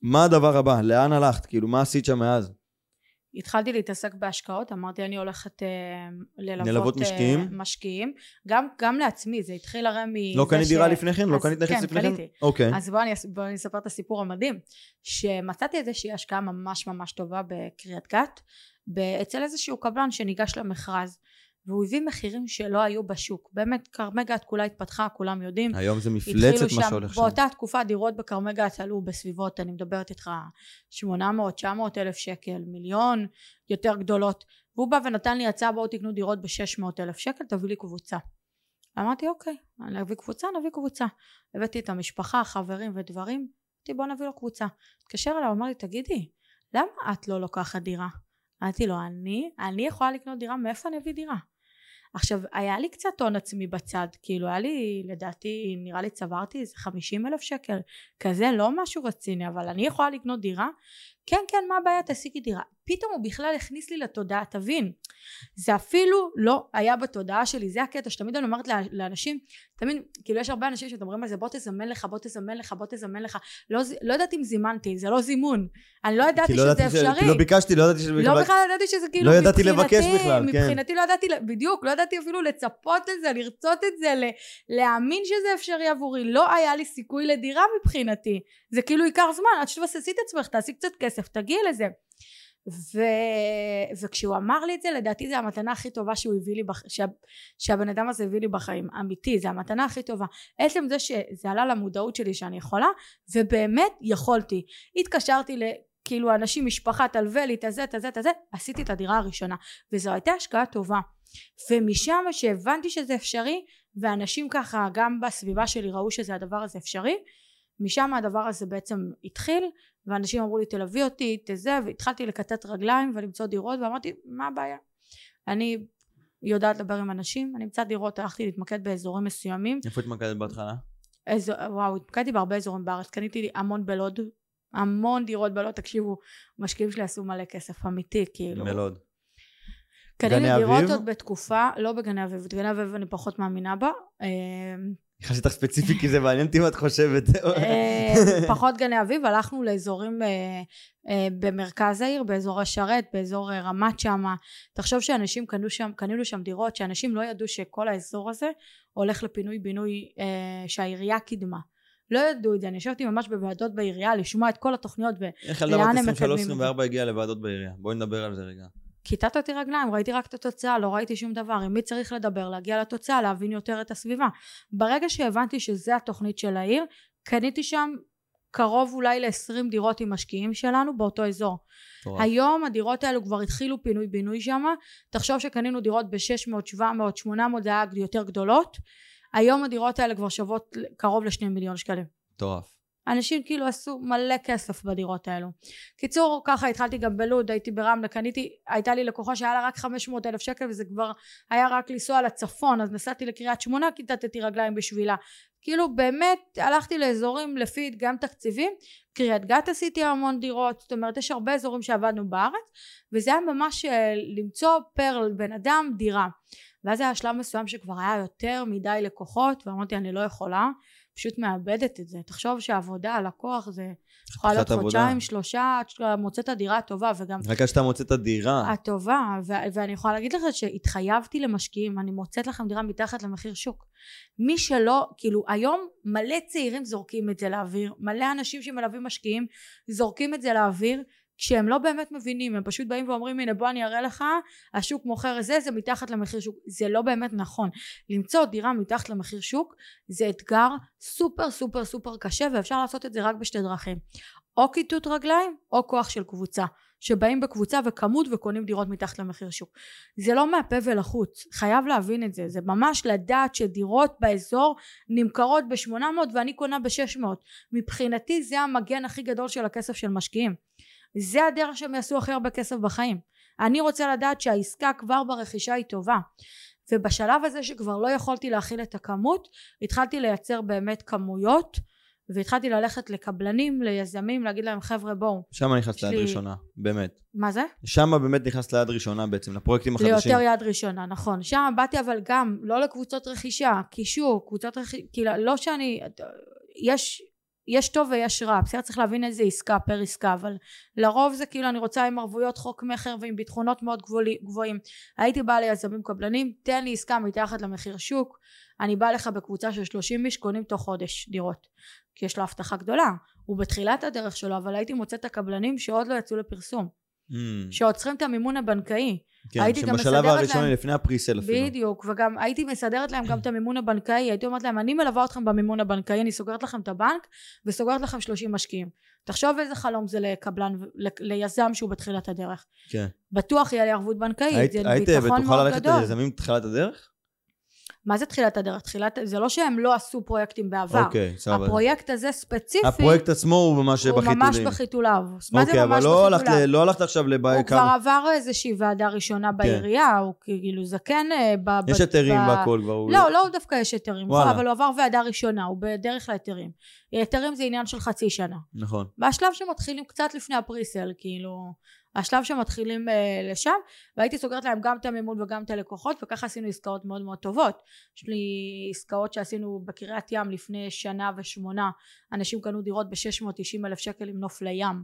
מה הדבר הבא? לאן הלכת? כאילו, מה עשית שם מאז? התחלתי להתעסק בהשקעות, אמרתי אני הולכת אה, ללוות ללוות אה, משקיעים? משקיעים, גם, גם לעצמי, זה התחיל הרי מזה לא קנית ש- דירה לפני כן? לא קנית נכס כן, לפני כן? קניתי. אוקיי. אז בואו אני, בוא אני אספר את הסיפור המדהים, שמצאתי איזושהי השקעה ממש ממש טובה בקריית גת, אצל איזשהו קבלן שניגש למכרז, והוא הביא מחירים שלא היו בשוק, באמת כרמי גת כולה התפתחה, כולם יודעים, היום זה מפלצת מה שהולך שם. באותה תקופה דירות בכרמי גת עלו בסביבות, אני מדברת איתך 800-900 אלף שקל, מיליון, יותר גדולות. והוא בא ונתן לי הצעה בואו תקנו דירות ב-600 אלף שקל, תביא לי קבוצה. אמרתי אוקיי, אני אביא קבוצה, נביא קבוצה. הבאתי את המשפחה, חברים ודברים, אמרתי בוא נביא לו קבוצה. התקשר אליי, הוא אמר לי תגידי, למה את לא לוקחת דירה? אמרתי לו אני, אני יכולה לקנות דירה, מאיפה אני אביא דירה? עכשיו היה לי קצת הון עצמי בצד כאילו היה לי לדעתי נראה לי צברתי איזה 50 אלף שקל כזה לא משהו רציני אבל אני יכולה לקנות דירה כן כן מה הבעיה? תשיגי דירה. פתאום הוא בכלל הכניס לי לתודעה תבין. זה אפילו לא היה בתודעה שלי זה הקטע שתמיד אני אומרת לאנשים תמיד כאילו יש הרבה אנשים שמדברים על זה בוא תזמן לך בוא תזמן לך בוא תזמן לך. לא, לא יודעת אם זימנתי זה לא זימון. אני לא ידעתי לא שזה אפשרי. כי לא ביקשתי, לא ידעתי שזה לא בכלל ידעתי שזה כאילו לא ידעתי לבקש בכלל, כן. מבחינתי לא ידעתי בדיוק לא ידעתי אפילו לצפות לזה לרצות את זה ל- להאמין שזה אפשרי עבורי. לא היה לי סיכוי לדירה מבחינתי. זה כאילו ייקח זמן עד שתבססי את עצמך תעשי קצת כסף תגיעי לזה. ו... וכשהוא אמר לי את זה לדעתי זה המתנה הכי טובה שהוא הביא לי בח... שה... שהבן אדם הזה הביא לי בחיים. אמיתי זה המתנה הכי טובה. עצם זה שזה עלה למודעות שלי שאני יכולה ובאמת יכולתי. התקשרתי ל... כאילו אנשים משפחה תלווה לי את הזה את הזה את הזה עשיתי את הדירה הראשונה. וזו הייתה השקעה טובה. ומשם שהבנתי שזה אפשרי ואנשים ככה גם בסביבה שלי ראו שזה הדבר הזה אפשרי משם הדבר הזה בעצם התחיל ואנשים אמרו לי תלווי אותי תזה והתחלתי לקטט רגליים ולמצוא דירות ואמרתי מה הבעיה אני יודעת לדבר עם אנשים אני אמצא דירות הלכתי להתמקד באזורים מסוימים איפה התמקדת בהתחלה? איזו, וואו התמקדתי בהרבה אזורים בארץ קניתי לי המון בלוד המון דירות בלוד תקשיבו משקיעים שלי עשו מלא כסף אמיתי כאילו מלוד. קניתי דירות? עוד בתקופה לא בגני אביב את גני אביב אני פחות מאמינה בה אה, נכנסתי אותך ספציפי כי זה מעניין אותי מה את חושבת. אה, פחות גני אביב הלכנו לאזורים אה, אה, במרכז העיר באזור השרת באזור רמת שמה תחשוב שאנשים קנו שם קנינו שם דירות שאנשים לא ידעו שכל האזור הזה הולך לפינוי בינוי שהעירייה קידמה לא ידעו את זה אני ישבתי ממש בוועדות בעירייה לשמוע את כל התוכניות איך ילדה לאן בת הם מקדמים את 23-24 הגיעה לוועדות בעירייה? בואי נדבר על זה רגע. וכיתתתי רגליים ראיתי רק את התוצאה לא ראיתי שום דבר. עם מי צריך לדבר להגיע לתוצאה להבין יותר את הסביבה. ברגע שהבנתי שזה התוכנית של העיר קניתי שם קרוב אולי ל-20 דירות עם משקיעים שלנו באותו אזור. מטורף. היום הדירות האלו כבר התחילו פינוי בינוי שם תחשוב שקנינו דירות ב-600, 700, 800 זה היה יותר גדולות. היום הדירות האלה כבר שוות קרוב לשני מיליון שקלים. מטורף. אנשים כאילו עשו מלא כסף בדירות האלו. קיצור ככה התחלתי גם בלוד הייתי ברמלה קניתי הייתה לי לקוחה שהיה לה רק 500 אלף שקל וזה כבר היה רק לנסוע לצפון אז נסעתי לקריית שמונה כיתתתי רגליים בשבילה. כאילו באמת הלכתי לאזורים לפי גם תקציבים. קריית גת עשיתי המון דירות זאת אומרת יש הרבה אזורים שעבדנו בארץ וזה היה ממש אה, למצוא פר בן אדם דירה. ואז היה שלב מסוים שכבר היה יותר מדי לקוחות ואמרתי אני לא יכולה פשוט מאבדת את זה תחשוב שהעבודה הלקוח זה יכולה להיות. חודשיים שלושה עד שאתה מוצא את הדירה הטובה וגם רק עד שאתה מוצא את הדירה. הטובה ו- ואני יכולה להגיד לך שהתחייבתי למשקיעים אני מוצאת לכם דירה מתחת למחיר שוק מי שלא כאילו היום מלא צעירים זורקים את זה לאוויר מלא אנשים שמלווים משקיעים זורקים את זה לאוויר כשהם לא באמת מבינים הם פשוט באים ואומרים הנה בוא אני אראה לך השוק מוכר זה זה מתחת למחיר שוק. זה לא באמת נכון. למצוא דירה מתחת למחיר שוק זה אתגר סופר סופר סופר קשה ואפשר לעשות את זה רק בשתי דרכים. או כיתות רגליים או כוח של קבוצה שבאים בקבוצה וכמות וקונים דירות מתחת למחיר שוק. זה לא מהפה ולחוץ חייב להבין את זה. זה ממש לדעת שדירות באזור נמכרות ב-800 ואני קונה ב-600 מבחינתי זה המגן הכי גדול של הכסף של משקיעים זה הדרך שהם יעשו הכי הרבה כסף בחיים אני רוצה לדעת שהעסקה כבר ברכישה היא טובה ובשלב הזה שכבר לא יכולתי להכיל את הכמות התחלתי לייצר באמת כמויות והתחלתי ללכת לקבלנים ליזמים להגיד להם חבר'ה בואו שם נכנסת ליד לי- ראשונה, באמת. מה זה? שם באמת נכנסת ליד ראשונה בעצם, לפרויקטים החדשים. ליותר יד ראשונה נכון שם באתי אבל גם לא לקבוצות רכישה קישור קבוצות רכישה כאילו לא שאני יש יש טוב ויש רע בסדר? צריך להבין איזה עסקה פר עסקה אבל לרוב זה כאילו אני רוצה עם ערבויות חוק מכר ועם ביטחונות מאוד גבוהים. הייתי באה ליזמים קבלנים תן לי עסקה מתחת למחיר שוק אני באה לך בקבוצה של 30 איש קונים תוך חודש דירות כי יש לו הבטחה גדולה. הוא בתחילת הדרך שלו אבל הייתי מוצאת את הקבלנים שעוד לא יצאו לפרסום. Mm, שעוד צריכים את המימון הבנקאי כן, הייתי גם שבשלב מסדרת הראשון להם- היא לפני הפריסל אפילו. בדיוק וגם הייתי מסדרת להם גם את המימון הבנקאי הייתי אומרת להם אני מלווה אתכם במימון הבנקאי אני סוגרת לכם את הבנק וסוגרת לכם 30 משקיעים תחשוב איזה חלום זה לקבלן ליזם שהוא בתחילת הדרך כן. בטוח יהיה לי ערבות בנקאית היית זה היית ביטחון בטוחה מאוד ללכת גדול ליזמים בתחילת הדרך? מה זה תחילת הדרך? תחילת זה לא שהם לא עשו פרויקטים בעבר אוקיי, סבבה. הפרויקט הזה ספציפי הפרויקט עצמו הוא ממש הוא ממש בחיתולים. בחיתוליו מה זה אוקיי, אבל ממש לא הלכת לא הלכת עכשיו הוא לבית כבר עבר איזושהי ועדה ראשונה בעירייה הוא כאילו זקן אה, ב- יש היתרים ב- והכל כבר. הוא- לא, לא דווקא יש היתרים, וואלה. אבל הוא עבר ועדה ראשונה, הוא בדרך להיתרים. היתרים זה עניין של חצי שנה. נכון. והשלב שמתחילים קצת לפני הפריסל, כאילו, השלב שמתחילים אה, לשם, והייתי סוגרת להם גם את המימון וגם את הלקוחות, וככה עשינו עסקאות מאוד מאוד טובות. יש לי עסקאות שעשינו בקריית ים לפני שנה ושמונה, אנשים קנו דירות ב-690 אלף שקל עם נוף לים,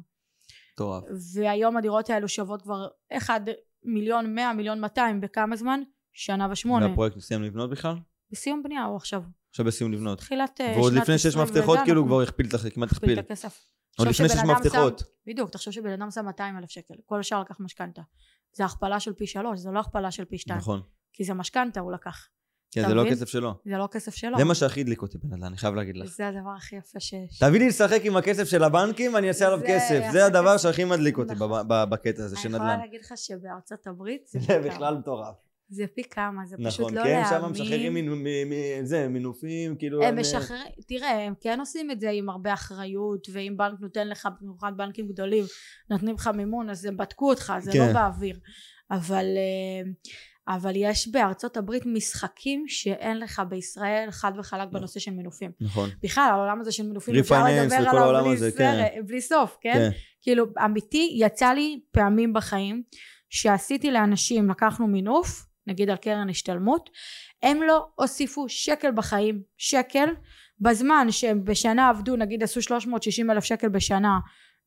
מטורף. והיום הדירות האלו שוות כבר 1 מיליון 100, מיליון 200, בכמה זמן? שנה ושמונה. והפרויקט מסיים לבנות בכלל? בסיום בנייה הוא עכשיו. עכשיו בסיום לבנות. תחילת אה, ועוד שנת לפני שיש 20 מפתחות כאילו אנחנו כבר כמעט הכפיל. את הכסף. עוד לפני שיש אדם מפתחות. בדיוק, תחשוב שבן אדם שם 200 אלף שקל, כל השאר לקח משכנתה. זה הכפלה של פי שלוש, זה לא הכפלה של פי שתיים. נכון. כי זה משכנתה הוא לקח. כן, זה לא? הכסף שלו. זה לא כסף שלו. זה מה שהכי הדליק אותי בנדל"ן, אני חייב להגיד לך. זה הדבר הכי יפה שיש. תביא לי לשחק עם הכסף של הבנקים ואני אעשה עליו כסף. זה הדבר. שהכי מדליק אותי נכון. בקטע הזה של אני יכולה נדל"ן. להגיד לך שבארצות הברית זה. בכלל מטורף. זה פי כמה, זה פשוט נכון, לא כן, להאמין. שם משחררים מינו- מ- מ- זה, מינופים, כאילו... הם אה, משחררים, תראה, הם כן עושים את זה עם הרבה אחריות, ואם בנק נותן לך, במיוחד בנקים גדולים, נותנים לך מימון, אז הם בדקו אותך, זה כן. לא באוויר. אבל, אה, אבל יש בארצות הברית משחקים שאין לך בישראל, חד וחלק בנושא של מינופים. נכון. בכלל, העולם הזה של מינופים, אפשר לדבר עליו בלי הזה, סרט- בלי סוף, כן? כן. כאילו, אמיתי, יצא לי פעמים בחיים, שעשיתי לאנשים, לקחנו מינוף, נגיד על קרן השתלמות, הם לא הוסיפו שקל בחיים, שקל, בזמן שהם בשנה עבדו, נגיד עשו 360 אלף שקל בשנה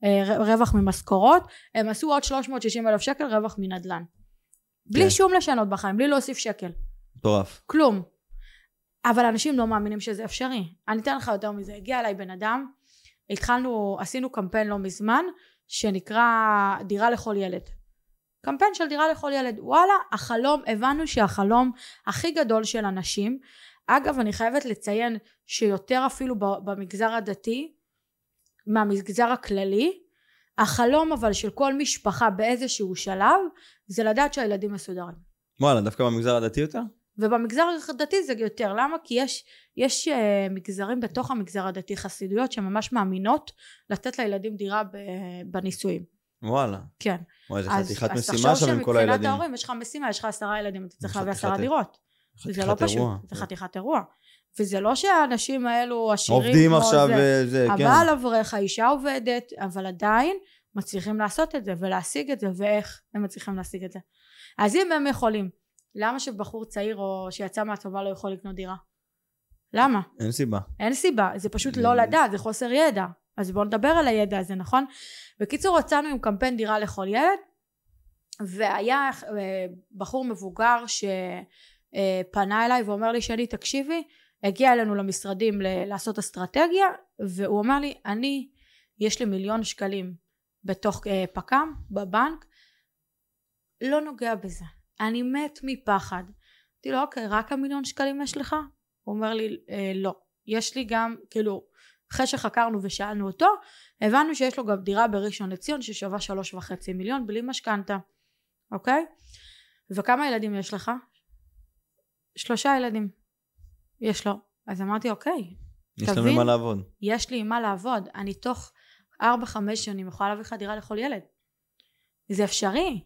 אה, רווח ממשכורות, הם עשו עוד 360 אלף שקל רווח מנדל"ן. בלי כן. שום לשנות בחיים, בלי להוסיף שקל. מטורף. כלום. אבל אנשים לא מאמינים שזה אפשרי. אני אתן לך יותר מזה. הגיע אליי בן אדם, התחלנו, עשינו קמפיין לא מזמן, שנקרא דירה לכל ילד. קמפיין של דירה לכל ילד. וואלה, החלום, הבנו שהחלום הכי גדול של אנשים, אגב, אני חייבת לציין שיותר אפילו במגזר הדתי, מהמגזר הכללי, החלום אבל של כל משפחה באיזשהו שלב, זה לדעת שהילדים מסודרים. וואלה, דווקא במגזר הדתי יותר? ובמגזר הדתי זה יותר למה כי יש יש uh, מגזרים בתוך המגזר הדתי חסידויות שממש מאמינות לתת לילדים דירה בנישואים וואלה. כן וואי, אז, חתיכת אז משימה תחשוב שם עם כל שמבחינת הילדים. ההורים יש לך משימה יש לך עשרה ילדים אתה צריך להביא עשרה דירות זה לא פשוט. זה חתיכת אירוע וזה לא שהאנשים האלו עשירים עובדים עכשיו זה. וזה, כן. הבעל אברך האישה עובדת אבל עדיין מצליחים לעשות את זה ולהשיג את זה ואיך הם מצליחים להשיג את זה אז אם הם יכולים למה שבחור צעיר או שיצא מהצבא לא יכול לקנות דירה? למה? אין סיבה. אין סיבה זה פשוט זה- לא לדעת זה חוסר ידע אז בואו נדבר על הידע הזה נכון? בקיצור יצאנו עם קמפיין דירה לכל ילד והיה אה, בחור מבוגר שפנה אליי ואומר לי שני תקשיבי הגיע אלינו למשרדים ל- לעשות אסטרטגיה והוא אמר לי אני יש לי מיליון שקלים בתוך אה, פק"ם בבנק לא נוגע בזה אני מת מפחד אמרתי לו אוקיי רק המיליון שקלים יש לך? הוא אומר לי אה, לא יש לי גם כאילו אחרי שחקרנו ושאלנו אותו הבנו שיש לו גם דירה בראשון לציון ששווה שלוש וחצי מיליון בלי משכנתה אוקיי? וכמה ילדים יש לך? שלושה ילדים יש לו אז אמרתי אוקיי יש לנו תבין? מה לעבוד. יש לי עם מה לעבוד אני תוך ארבע חמש שנים יכולה להביא לך דירה לכל ילד זה אפשרי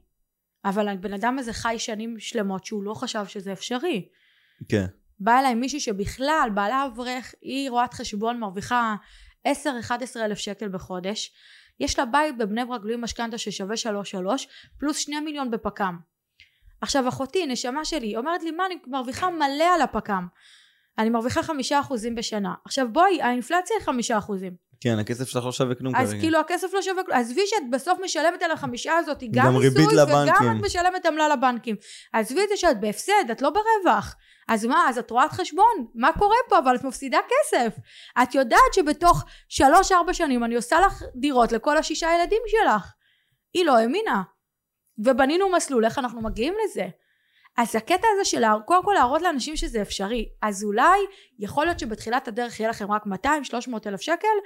אבל הבן אדם הזה חי שנים שלמות שהוא לא חשב שזה אפשרי כן. באה אליי מישהי שבכלל בעלה אברך היא רואת חשבון מרוויחה 10-11 אלף שקל בחודש. יש לה בית בבני ברק בלי משכנתה ששווה 3-3 פלוס 2 מיליון בפק"ם עכשיו אחותי נשמה שלי אומרת לי מה אני מרוויחה מלא על הפק"ם אני מרוויחה חמישה אחוזים בשנה. עכשיו בואי האינפלציה היא חמישה אחוזים כן, הכסף שלך לא שווה כלום אז כרגע. כאילו הכסף לא שווה כלום. עזבי שאת בסוף משלמת על החמישה הזאת גם, גם ריבית מיסוי וגם לבנקים. את משלמת עמלה לבנקים. עזבי את זה שאת בהפסד את לא ברווח. אז מה אז את רואת חשבון? מה קורה פה? אבל את מפסידה כסף. את יודעת שבתוך שלוש ארבע שנים אני עושה לך דירות לכל השישה ילדים שלך. היא לא האמינה. ובנינו מסלול איך אנחנו מגיעים לזה אז הקטע הזה של קודם כל להראות לאנשים שזה אפשרי אז אולי יכול להיות שבתחילת הדרך יהיה לכם רק 200-300 אלף שקל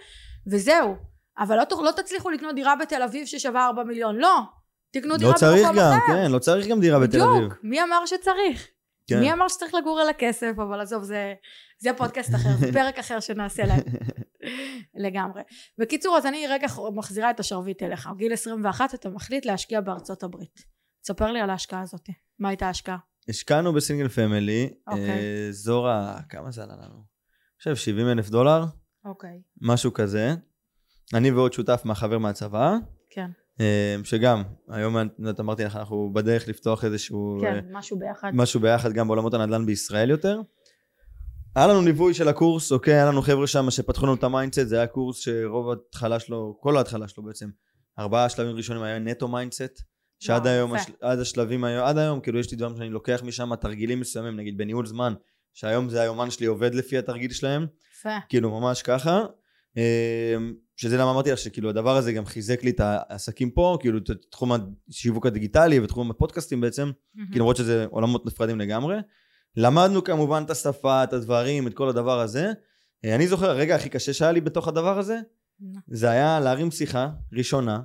וזהו. אבל לא, לא תצליחו לקנות דירה בתל אביב ששווה 4 מיליון לא. תקנו דירה לא צריך גם, אחר. כן, לא צריך גם דירה בתל אביב. בדיוק מי אמר שצריך? כן. מי אמר שצריך לגור על הכסף? אבל עזוב זה, זה פודקאסט אחר זה פרק אחר שנעשה להם. לגמרי. בקיצור אז אני רגע מחזירה את השרביט אליך. גיל 21 אתה מחליט להשקיע בארצות הברית. תספר לי על ההשקעה הזאת מה הייתה ההשקעה? השקענו ב single family, אוקיי. אה, אזור ה... כמה זה עלה לנו? אני חושב 70 אלף דולר, אוקיי. משהו כזה. אני ועוד שותף מהחבר מהצבא, כן. אה, שגם, היום את אמרתי לך, אנחנו בדרך לפתוח איזשהו... אה, כן משהו ביחד. משהו ביחד גם בעולמות הנדל"ן בישראל יותר. היה לנו ליווי של הקורס, אוקיי, היה לנו חבר'ה שם שפתחו לנו את ה mindset, זה היה קורס שרוב ההתחלה שלו, כל ההתחלה שלו בעצם, ארבעה שלבים ראשונים היה נטו mindset, שעד היום, יפה. הש- עד השלבים היום, עד היום, כאילו יש לי דברים שאני לוקח משם, תרגילים מסוימים, נגיד בניהול זמן, שהיום זה היומן שלי עובד לפי התרגיל שלהם, יפה כאילו ממש ככה. אמ, שזה למה אמרתי לך שכאילו הדבר הזה גם חיזק לי את העסקים פה, כאילו את תחום השיווק הדיגיטלי ותחום הפודקאסטים בעצם, מהמם. כאילו למרות שזה עולמות נפרדים לגמרי. למדנו כמובן את השפה, את הדברים, את כל הדבר הזה. אה, אני זוכר, הרגע הכי קשה שהיה לי בתוך הדבר הזה, זה היה להרים שיחה ראשונה,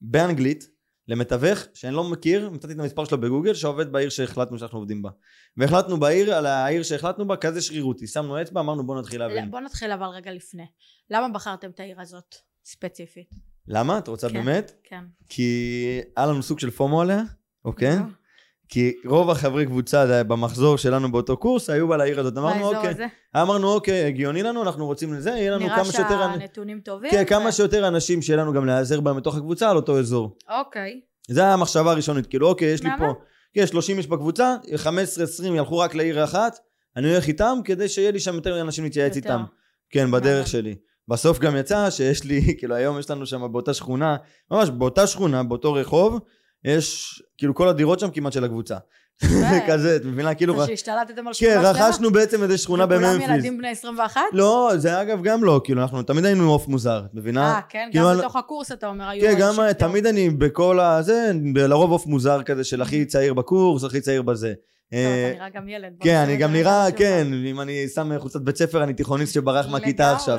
באנגלית, למתווך שאני לא מכיר, מצאתי את המספר שלו בגוגל, שעובד בעיר שהחלטנו שאנחנו עובדים בה. והחלטנו בעיר, על העיר שהחלטנו בה, כזה שרירותי. שמנו אצבע, אמרנו בוא נתחיל להבין. בוא נתחיל אבל רגע לפני. למה בחרתם את העיר הזאת, ספציפית? למה? את רוצה כן. באמת? כן. כי היה לנו סוג של פומו עליה, אוקיי? כי רוב החברי קבוצה במחזור שלנו באותו קורס היו בעיר הזאת. אמרנו אוקיי. אמרנו אוקיי, הגיוני לנו, אנחנו רוצים לזה, יהיה לנו נראה כמה שיותר... אנ- שהנתונים טובים. כן, ו- כמה שיותר אנשים שיהיה לנו גם להיעזר בהם בתוך הקבוצה על אותו אזור. אוקיי. זה היה המחשבה הראשונית, כאילו אוקיי, יש לי. פה, כן, 30 איש בקבוצה, 15-20 ילכו רק לעיר אחת, אני הולך איתם כדי שיהיה לי שם יותר אנשים להתייעץ. איתם. כן, בדרך. שלי. בסוף גם יצא שיש לי, כאילו היום יש לנו שם באותה שכונה, ממש באותה שכונה, באותו רחוב, יש, כאילו כל הדירות שם כמעט של הקבוצה. כזה, את מבינה? כאילו, שהשתלטתם על כן, שכונה שלמה? רכשנו בעצם איזה שכונה וכולם בממפיס. ילדים בני 21? לא, זה אגב גם לא, כאילו אנחנו תמיד היינו עוף מוזר, את מבינה? אה, כן, כאילו, גם בתוך הקורס אתה אומר, היו כן, גם תמיד אני בכל הזה, לרוב עוף מוזר כזה של הכי צעיר בקורס, הכי צעיר בזה. טוב, אה, אתה נראה גם ילד. כן, אני גם זה נראה, כן. אם אני שם חולצת בית ספר, אני תיכוניסט שברח מהכיתה. עכשיו.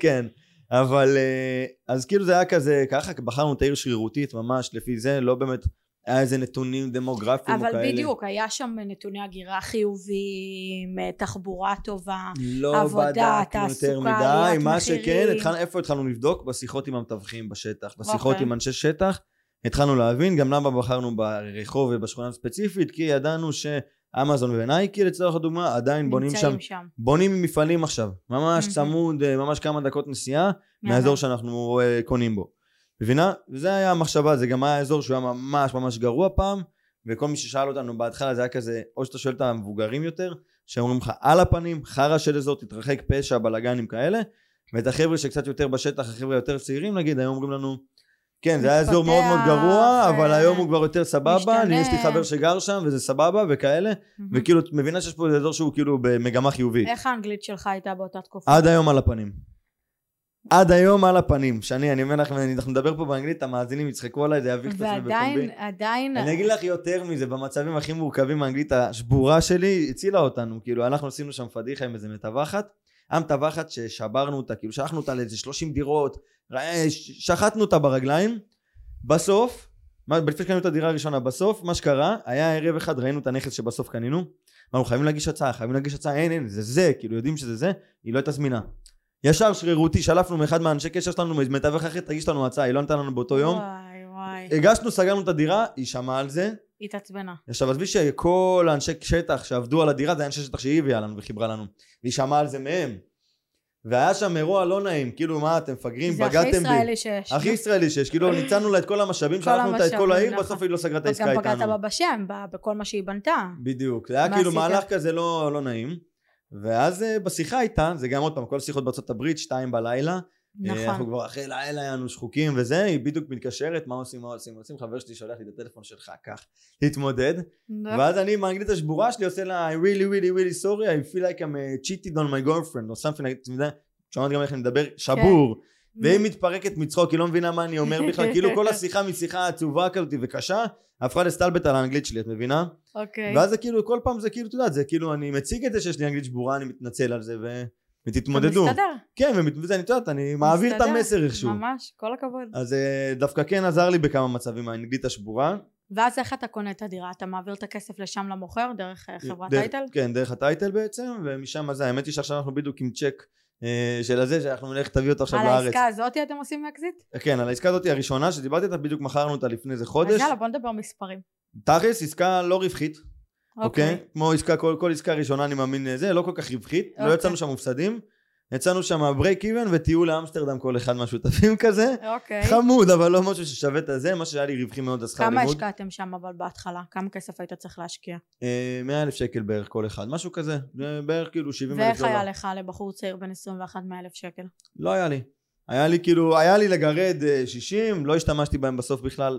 כן, אבל אה, אז כאילו זה היה כזה, ככה בחרנו את העיר שרירותית ממש לפי זה, לא באמת היה איזה נתונים דמוגרפיים אבל כאלה. בדיוק, היה שם נתוני הגירה חיוביים, אה, תחבורה טובה. לא עבודה, בדקנו יותר תעסוקה, מדי, מה מחירים. שכן, התחלנו, איפה התחלנו לבדוק? בשיחות עם המתווכים בשטח, בשיחות אוקיי. עם אנשי שטח, התחלנו להבין גם למה בחרנו ברחוב ובשכונה הספציפית, כי ידענו שאמזון ונייקי לצורך הדוגמה עדיין בונים שם, שם. בונים מפעלים עכשיו, ממש מהמם. צמוד, אה, ממש כמה דקות נסיעה מהאזור שאנחנו אה, קונים בו. מבינה? וזה היה המחשבה, זה גם היה אזור שהוא היה ממש ממש גרוע פעם, וכל מי ששאל אותנו בהתחלה זה היה כזה, או שאתה שואל את המבוגרים יותר, שאומרים לך על הפנים, חרא של אזור, תתרחק פשע, בלאגנים כאלה, ואת החבר'ה שקצת יותר בשטח, החבר'ה היותר צעירים נגיד, היו אומרים לנו, כן, זה היה אזור מאוד מאוד גרוע, אבל אה, היום הוא כבר יותר סבבה. אני יש לי חבר שגר שם וזה סבבה וכאלה, מהמם. וכאילו, את מבינה שיש פה איזה אזור שהוא כאילו במגמה חיובית. איך האנגלית שלך הייתה באותה תקופה? עד היום על הפנים. עד היום על הפנים. שני, אני אומר לך, אנחנו נדבר פה באנגלית, המאזינים יצחקו עליי, זה יביך את עצמי ועדיין, בפומבי. עדיין, אני אגיד לך יותר מזה, במצבים הכי מורכבים האנגלית השבורה שלי הצילה אותנו, כאילו אנחנו עשינו שם פדיחה עם איזה מתווכת, המתווכת ששברנו אותה, כאילו שלחנו אותה לאיזה 30 דירות, שחטנו אותה ברגליים, בסוף, לפני שקנינו את הדירה הראשונה, בסוף מה שקרה, היה ערב אחד, ראינו את הנכס שבסוף קנינו, אמרנו חייבים להגיש הצעה, חייבים להגיש הצעה, אין אין, זה זה, כאילו יודעים שזה זה, היא לא הייתה זמינה. ישר שרירותי, שלפנו מאחד מהאנשי קשר שלנו, מתווך אחר, תגיש לנו הצעה, היא לא נתנה לנו באותו יום. וואי וואי, הגשנו, סגרנו את הדירה, היא שמעה על זה. התעצבנה. עכשיו עזבי שכל האנשי שטח שעבדו על הדירה זה היה אנשי שטח שהיא הביאה לנו וחיברה לנו. והיא שמעה על זה מהם. והיה שם אירוע לא נעים, כאילו מה אתם מפגרים, זה הכי בגדתם בי. ישראלי שיש. הכי ישראלי שיש, כאילו ניצלנו לה את כל המשאבים, שלחנו אותה את כל העיר, נכון. בסוף היא לא סגרה את העסקה גם פגעת איתנו. בה בשם, בכל מה שהיא בנתה. בדיוק, זה היה כאילו? מהלך כזה לא, לא נעים. ואז אה, בשיחה איתה, זה גם עוד פעם, כל השיחות בארצות הברית, שתיים בלילה, אה, אנחנו נכון. כבר אחרי לילה היה לנו שחוקים וזה, היא בדיוק מתקשרת, מה עושים, מה עושים, מה עושים, חבר שלי שולח לי את הטלפון שלך, קח, תתמודד. ואז אני עם האנגלית השבורה שלי עושה לה I really really really sorry I feel like I'm uh, cheated on my girlfriend או something like that, שמעת גם איך אני מדבר, שבור. והיא מתפרקת מצחוק, היא לא מבינה מה אני אומר בכלל, כאילו כל השיחה משיחה עצובה כזאת וקשה, הפכה לסטלבט על האנגלית שלי, את מבינה? אוקיי. ואז זה כאילו, כל פעם זה כאילו, את יודעת, זה כאילו, אני מציג את זה שיש לי אנגלית שבורה, אני מתנצל על זה, ו... ותתמודדו. אתה מסתדר. כן, ומת- וזה, אני יודעת, אני מעביר את. המסר איכשהו. ממש, כל הכבוד. אז אה, דווקא כן עזר לי בכמה מצבים האנגלית השבורה. ואז איך אתה קונה את הדירה? אתה מעביר את הכסף לשם למוכר דרך אה, חברת דרך- title? כן, דרך ה title בעצם, ומשם זה, האמת היא שעכשיו אנחנו בדיוק עם צ'ק אה, של הזה, שאנחנו נלך תביא אותו עכשיו על לארץ. העסקה הזאת אתם עושים אקזיט? כן, על העסקה הזאת הראשונה שדיברתי איתה, בדיוק מכרנו אותה לפני איזה אז חודש. יאללה בוא נדבר מספרים. תכלס, עסקה לא רווחית, אוקיי? אוקיי. כמו עסקה, כל, כל עסקה ראשונה אני מאמין אה, זה, לא כל כך רווחית. לא אוקיי. יצאנו שם מופסדים. יצאנו שם ברייק איבן וטיול לאמסטרדם כל אחד מהשותפים כזה. אוקיי. חמוד, אבל לא משהו ששווה את הזה, מה שהיה לי רווחי מאוד זה שכר כמה לימוד. השקעתם שם אבל בהתחלה? כמה כסף היית צריך להשקיע? אה, 100 אלף שקל בערך כל אחד, משהו כזה. אה, בערך כאילו 70 אלף ואיך דולר. היה לך לבחור צעיר בן 21 100 אלף שקל? לא היה לי. היה לי כאילו, היה לי לגרד אה, 60, לא השתמשתי בהם בסוף בכלל.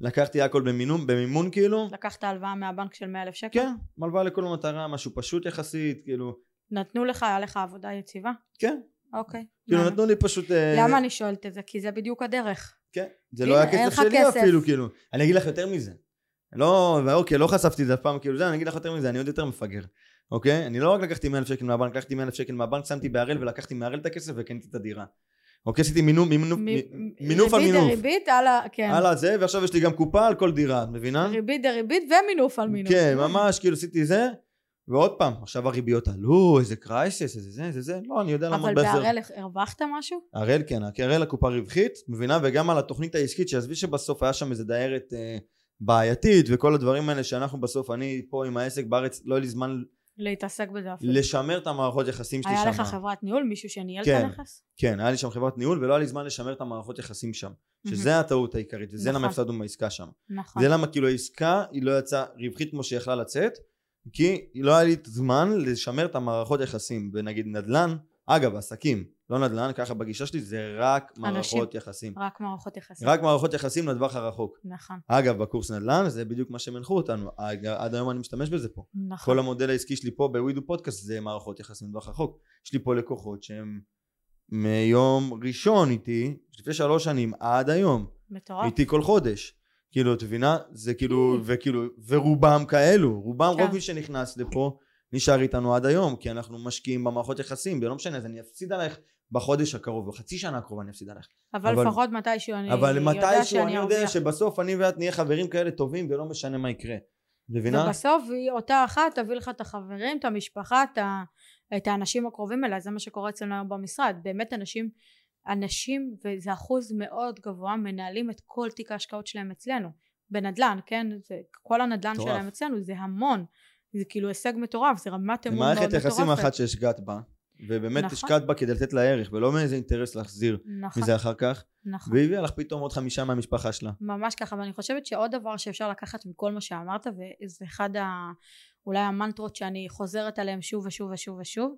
לקחתי הכל במימון, במימון כאילו. לקחת הלוואה מהבנק של 100 אלף שקל? כן, מלווה לכל מטרה, משהו פשוט יחסית, כאילו. נתנו לך, היה לך עבודה יציבה? כן, אוקיי. כאילו. נתנו לי פשוט... אה, למה אני שואלת את זה? כי זה בדיוק הדרך. כן, זה הנה, לא היה כסף שלי. אפילו, כאילו. אני אגיד לך יותר מזה. לא, ואוקיי, לא חשפתי את זה אף פעם, כאילו זה, אני אגיד לך יותר מזה, אני עוד יותר מפגר. אוקיי? אני לא רק לקחתי 100 אלף שקל מהבנק, לקחתי 100 אלף שקל מהבנק, שמתי בהראל ולקחתי מהראל את הכסף וקניתי את הדירה. אוקיי? עשיתי מימון, מימון, מ- מינוף על ריבית מינוף. דריבית על ה... כן. על הזה, ועכשיו יש לי גם קופה על כל דירה, את מבינה? ריבית דריבית ומינוף על מינוף. כן, ממש, כאילו עשיתי זה, ועוד פעם, עכשיו הריביות עלו, איזה קרייסס, איזה זה, איזה זה, לא, אני יודע לעמוד אבל. בהראל הרווחת משהו? הראל כן, הראל הקופה רווחית, מבינה? וגם על התוכנית העסקית, שעזבי שבסוף היה שם איזה דיירת אה, בעייתית, וכל הדברים האלה שאנחנו בסוף, אני פה עם העסק בארץ, לא היה לי זמן להתעסק בזה אפילו. לשמר את המערכות יחסים שלי שם. היה לך חברת ניהול? מישהו שניהל כן. את הנכס? כן, היה לי שם חברת ניהול, ולא היה לי זמן לשמר את המערכות יחסים שם. שזה הטעות העיקרית, וזה למה נכון. הפסדנו בעסקה שם. נכון. זה למה כאילו העסקה היא לא יצאה רווחית כמו שיכלה לצאת כי לא היה לי את הזמן לשמר את המערכות יחסים ונגיד נדל"ן אגב עסקים לא נדל"ן ככה בגישה שלי זה רק מערכות יחסים רק מערכות יחסים. רק מערכות יחסים לטווח הרחוק נכון. אגב בקורס נדל"ן זה בדיוק מה שהם הנחו אותנו עד עד היום אני משתמש בזה פה נכון. כל המודל העסקי שלי פה בווידו פודקאסט זה מערכות יחסים לטווח רחוק יש לי פה לקוחות שהם מיום ראשון איתי לפני שלוש שנים עד היום מטורף. איתי כל חודש. כאילו, את מבינה? זה כאילו, וכאילו, ורובם כאלו, רובם, כן. רוב מי שנכנס לפה נשאר איתנו עד היום, כי אנחנו משקיעים במערכות יחסים, ולא משנה, אז אני אפסיד עלייך בחודש הקרוב, בחצי שנה הקרובה אני אפסיד עלייך. אבל אבל- לפחות מתישהו אני אבל מתישהו אני יודע ארוויח. שבסוף אני ואת נהיה חברים כאלה טובים, ולא משנה מה יקרה. מבינה? ובסוף היא אותה אחת תביא לך את החברים, את המשפחה, את, ה... את האנשים הקרובים אליה, זה מה שקורה אצלנו היום במשרד. באמת אנשים, אנשים, וזה אחוז מאוד גבוה, מנהלים את כל תיק ההשקעות שלהם אצלנו. בנדל"ן, כן? זה, כל הנדל"ן מטורף. שלהם אצלנו זה המון. זה כאילו הישג מטורף, זה רמת אמון מאוד מערכת מטורפת. יחסים אחת שהשקעת בה, ובאמת נכון. השקעת בה כדי לתת לה ערך, ולא מאיזה אינטרס להחזיר נכון, מזה אחר כך, נכון. והביאה לך פתאום עוד חמישה מהמשפחה שלה. ממש ככה ואני חושבת שעוד דבר שאפשר לקחת מכל מה שאמרת וזה אחד ה... אולי המנטרות שאני חוזרת עליהן שוב ושוב ושוב ושוב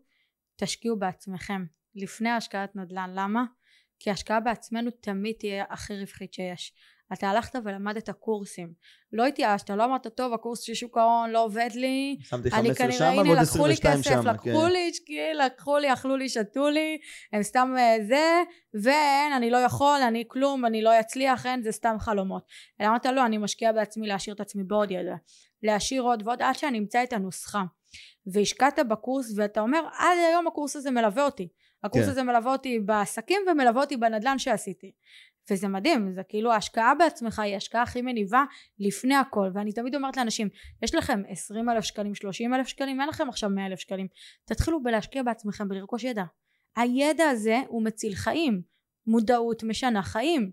תשקיעו בעצמכם לפני השקעת נדל"ן למה? כי השקעה בעצמנו תמיד תהיה הכי רווחית שיש אתה הלכת ולמדת קורסים לא התייאשת לא אמרת טוב הקורס של שוק ההון לא עובד לי שמתי אני 15 כנראה שם הנה ועוד לקחו לי 22 כסף. כן. לקחו לי השקיעי, לקחו לי אכלו לי שתו לי הם סתם אה, זה ואין אני לא יכול אני כלום אני לא אצליח אין זה סתם חלומות אלא אמרת לא אני משקיע בעצמי להשאיר את עצמי בעוד ידע להשאיר עוד ועוד עד שאני אמצא את הנוסחה והשקעת בקורס ואתה אומר עד היום הקורס הזה מלווה אותי הקורס כן. הזה מלווה אותי בעסקים ומלווה אותי בנדל"ן שעשיתי וזה מדהים זה כאילו ההשקעה בעצמך היא ההשקעה הכי מניבה לפני הכל. ואני תמיד אומרת לאנשים יש לכם 20 אלף שקלים 30 אלף שקלים אין לכם עכשיו 100 אלף שקלים. תתחילו בלהשקיע בעצמכם בלרכוש ידע. הידע הזה הוא מציל חיים. מודעות משנה חיים.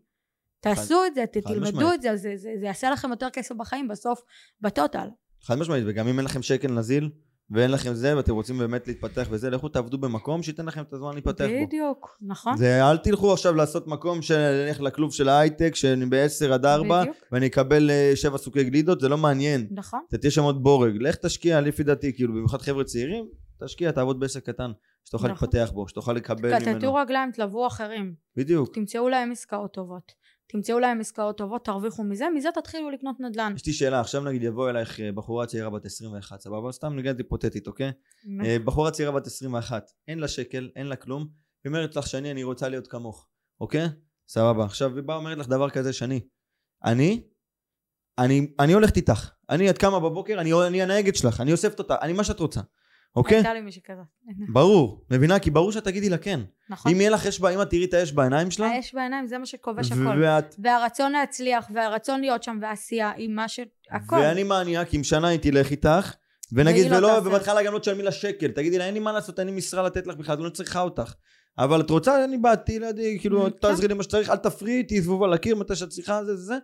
תעשו את זה תלמדו. את זה זה, זה זה יעשה לכם יותר כסף בחיים בסוף בטוטל. חד משמעית, וגם אם אין לכם שקל נזיל, ואין לכם זה, ואתם רוצים באמת להתפתח וזה, לכו תעבדו במקום שייתן לכם את הזמן להתפתח בו. בדיוק נכון זה אל תלכו עכשיו לעשות מקום ללכת לכלוב של ההייטק, שאני ב-10 עד 4, בדיוק. ואני אקבל 7 סוגי גלידות, זה לא מעניין. נכון אתה תהיה שם עוד בורג. לך תשקיע, לפי דעתי, כאילו, במיוחד חבר'ה צעירים, תשקיע, תעבוד בעסק קטן, שתוכל נכון. להתפתח בו, שתוכל לקבל תטו ממנו. רגליים תלוו אחרים בדיוק. תמצאו להם עסקאות טובות תמצאו להם עסקאות טובות תרוויחו מזה מזה תתחילו לקנות נדל"ן יש לי שאלה, עכשיו נגיד יבוא אלייך אה, בחורה צעירה בת 21, סבבה? סתם נגיד היפותטית, אוקיי? אה, בחורה צעירה בת 21, אין לה שקל, אין לה כלום, היא אומרת לך שני אני רוצה להיות כמוך, אוקיי? סבבה. עכשיו היא באה אומרת לך דבר כזה שני, אני, אני, אני הולכת איתך, אני את קמה בבוקר, אני, אני הנהגת שלך, אני אוספת אותה, אני מה שאת רוצה, אוקיי? הייתה לי מישהי כזאת ברור, מבינה? כי ברור שאת תגידי לה כן. נכון אם יהיה לך אש, בה- אם את תראי את האש בעיניים שלה, האש בעיניים זה מה שכובש הכל ואת, והרצון להצליח והרצון להיות שם והעשייה עם מה ש... הכל ואני מניאק, אם שנה היא תלך איתך, ונגיד, לא ולא, תעשה. ובהתחלה גם לא תשלמי לה שקל, תגידי לה, אין לי מה לעשות, אין לי משרה לתת לך בכלל, אני לא צריכה אותך. אבל את רוצה, אני באתי לידי, כאילו, כן. תעזרי לי מה שצריך, אל תפריעי, תהיי זבוב על הקיר מתי שאת צריכה, זה זה זה.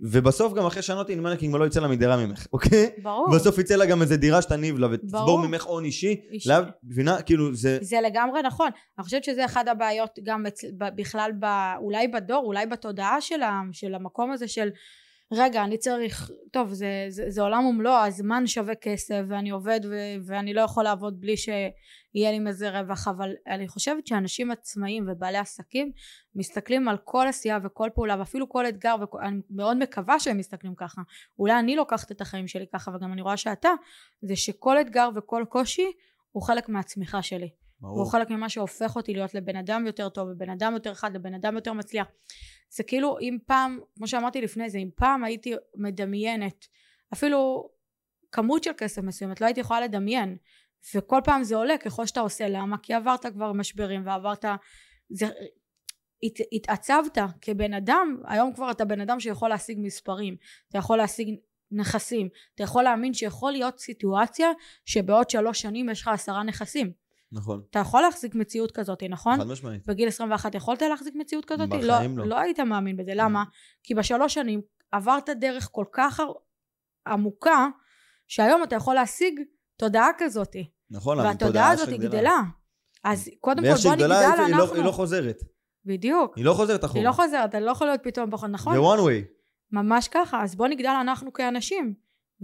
ובסוף גם אחרי אני אומר, כי אם לא יצא לה מדירה ממך, אוקיי? ברור בסוף יצא לה גם איזה דירה שתניב לה, ותצבור ברור. ממך הון אישי, איש- לאו, מבינה? כאילו, זה... זה לגמרי נכון אני חושבת שזה אחד הבעיות גם אצל, בכלל ב, אולי בדור אולי בתודעה של, של המקום הזה של רגע אני צריך טוב זה, זה, זה עולם ומלואו הזמן שווה כסף ואני עובד ו, ואני לא יכול לעבוד בלי שיהיה לי מזה רווח אבל אני חושבת שאנשים עצמאים ובעלי עסקים מסתכלים על כל עשייה וכל פעולה ואפילו כל אתגר ואני מאוד מקווה שהם מסתכלים ככה. אולי אני לוקחת את החיים שלי ככה וגם אני רואה שאתה זה שכל אתגר וכל קושי הוא חלק מהצמיחה שלי ברור. חלק ממה שהופך אותי להיות לבן אדם יותר טוב ובן אדם יותר חד לבן אדם יותר מצליח זה כאילו אם פעם כמו שאמרתי לפני זה אם פעם הייתי מדמיינת אפילו כמות של כסף מסוימת לא הייתי יכולה לדמיין וכל פעם זה עולה ככל שאתה עושה למה כי עברת כבר משברים ועברת זה הת, התעצבת כבן אדם, היום כבר אתה בן אדם שיכול להשיג מספרים, אתה יכול להשיג נכסים, אתה יכול להאמין שיכול להיות סיטואציה שבעוד שלוש שנים יש לך עשרה נכסים. נכון. אתה יכול להחזיק מציאות כזאת, נכון? חד משמעית. בגיל 21 יכולת להחזיק מציאות כזאת? בחיים לא. לא היית מאמין בזה, למה? כי בשלוש שנים עברת דרך כל כך עמוקה, שהיום אתה יכול להשיג תודעה כזאת. נכון, והתודעה הזאת גדלה. אז קודם כל בוא נגדל אנחנו. היא לא, היא לא חוזרת. בדיוק. היא לא חוזרת אחורה. היא לא חוזרת, אתה לא יכול להיות פתאום פחות, נכון? זה one way. ממש ככה, אז בוא נגדל אנחנו כאנשים.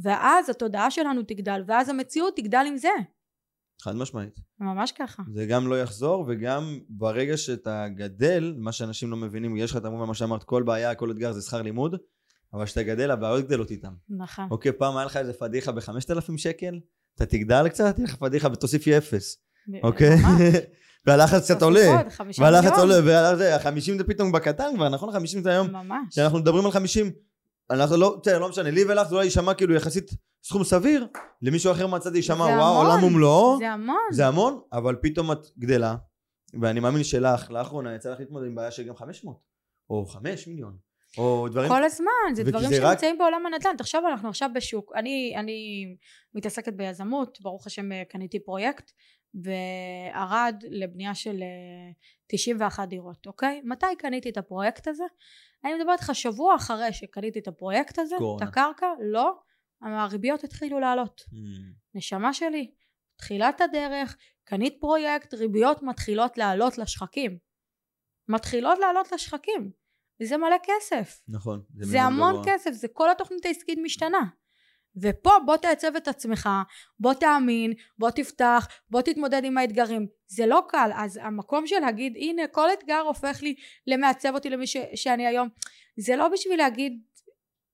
ואז התודעה שלנו תגדל, ואז המציאות תגדל עם זה. חד משמעית. ממש ככה. זה גם לא יחזור, וגם ברגע שאתה גדל, מה שאנשים לא מבינים, יש לך את המובן, מה שאמרת, כל בעיה, כל אתגר זה שכר לימוד, אבל כשאתה גדל, הבעיות גדלות איתם. נכון. אוקיי, פעם היה לך איזה פדיחה בחמשת אלפים שקל, אתה תגדל קצת, תהיה לך פדיחה ותוסיפי אפס. אוקיי? והלחץ קצת עולה. והלחץ עולה, והחמישים זה פתאום בקטן כבר, נכון? החמישים זה היום. ממש. כשאנחנו מדברים על חמישים, אנחנו לא, בסדר, לא משנה, לי ולך זה אולי יישמע כאילו יחסית סכום סביר, למישהו אחר מהצד יישמע וואו, עולם ומלואו. זה המון. זה המון, אבל פתאום את גדלה, ואני מאמין שלך, לאחרונה יצא לך להתמודד עם בעיה של גם 500, או 5 מיליון, או דברים... כל הזמן, זה דברים שנמצאים רק... בעולם הנדל"ן. תחשוב, אנחנו עכשיו בשוק. אני, אני מתעסקת ביזמות, ברוך השם קניתי פרויקט בערד לבנייה של 91 דירות, אוקיי? מתי קניתי את הפרויקט הזה? אני מדברת איתך שבוע אחרי שקניתי את הפרויקט הזה, קורונה. את הקרקע, לא, הריביות התחילו לעלות. Mm. נשמה שלי, תחילת הדרך, קנית פרויקט, ריביות מתחילות לעלות לשחקים. מתחילות לעלות לשחקים. וזה מלא כסף. נכון. זה, זה המון גבוה. כסף, זה כל התוכנית העסקית משתנה. ופה בוא תעצב את עצמך, בוא תאמין, בוא תפתח, בוא תתמודד עם האתגרים. זה לא קל, אז המקום של להגיד הנה כל אתגר הופך לי למעצב אותי למי ש- שאני היום, זה לא בשביל להגיד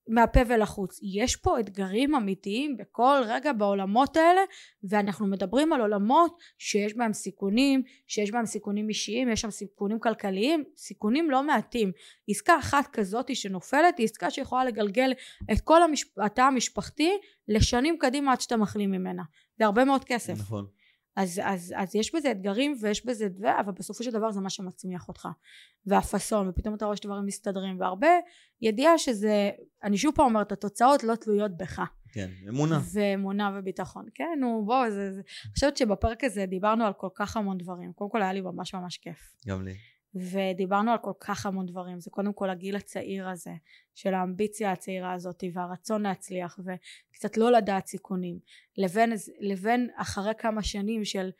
מהפה ולחוץ. יש פה אתגרים אמיתיים בכל רגע בעולמות האלה ואנחנו מדברים על עולמות שיש בהם סיכונים, שיש בהם סיכונים אישיים, יש שם סיכונים כלכליים, סיכונים לא מעטים. עסקה אחת כזאת שנופלת היא עסקה שיכולה לגלגל את כל התא המשפחתי לשנים קדימה עד שאתה מחלים ממנה. זה הרבה מאוד כסף. נכון. אז, אז, אז יש בזה אתגרים ויש בזה דבר, אבל בסופו של דבר זה מה שמצמיח אותך. והפאסון, ופתאום אתה רואה שדברים מסתדרים, והרבה ידיעה שזה, אני שוב פעם אומרת, התוצאות לא תלויות בך. כן, אמונה. ואמונה וביטחון. כן, נו, בוא, זה, זה... אני חושבת שבפרק הזה דיברנו על כל כך המון דברים. קודם כל היה לי ממש ממש כיף. גם לי. ודיברנו על כל כך המון דברים. זה קודם כל הגיל הצעיר הזה של האמביציה הצעירה הזאת והרצון להצליח וקצת לא לדעת סיכונים. לבין, לבין אחרי כמה שנים של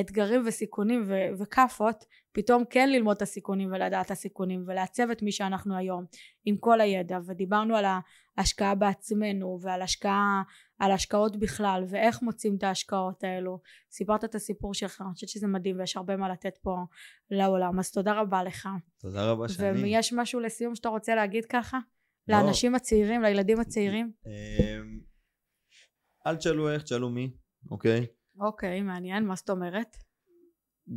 אתגרים וסיכונים ו- וכאפות פתאום כן ללמוד את הסיכונים ולדעת את הסיכונים ולעצב את מי שאנחנו היום עם כל הידע ודיברנו על ההשקעה בעצמנו ועל השקעה על השקעות בכלל ואיך מוצאים את ההשקעות האלו סיפרת את הסיפור שלך אני חושבת שזה מדהים ויש הרבה מה לתת פה לעולם אז תודה רבה לך תודה רבה שאני ויש משהו לסיום שאתה רוצה להגיד ככה? לא. לאנשים הצעירים לילדים הצעירים? אמ, אל תשאלו איך תשאלו מי אוקיי אוקיי מעניין מה זאת אומרת?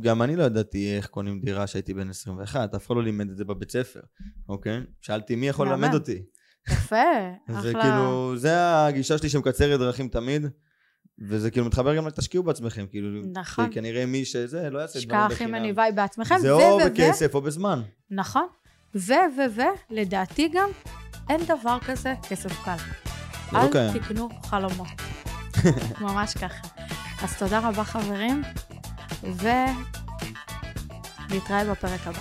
גם אני לא ידעתי איך קונים דירה שהייתי בן 21, אף אחד לא לימד את זה בבית ספר, אוקיי? שאלתי מי יכול ללמד אותי. יפה, אחלה. זה כאילו, זה הגישה שלי שמקצרת דרכים תמיד, וזה כאילו מתחבר גם לתשקיעו בעצמכם, כאילו, נכון. כנראה מי שזה לא יעשה דברים בחינם. השקעה הכי מניבה היא בעצמכם. זה או בכסף או בזמן. נכון. ו, ו, ו, לדעתי גם, אין דבר כזה כסף קל. לא אל תקנו חלומות. ממש ככה. אז תודה רבה חברים, ונתראה בפרק הבא.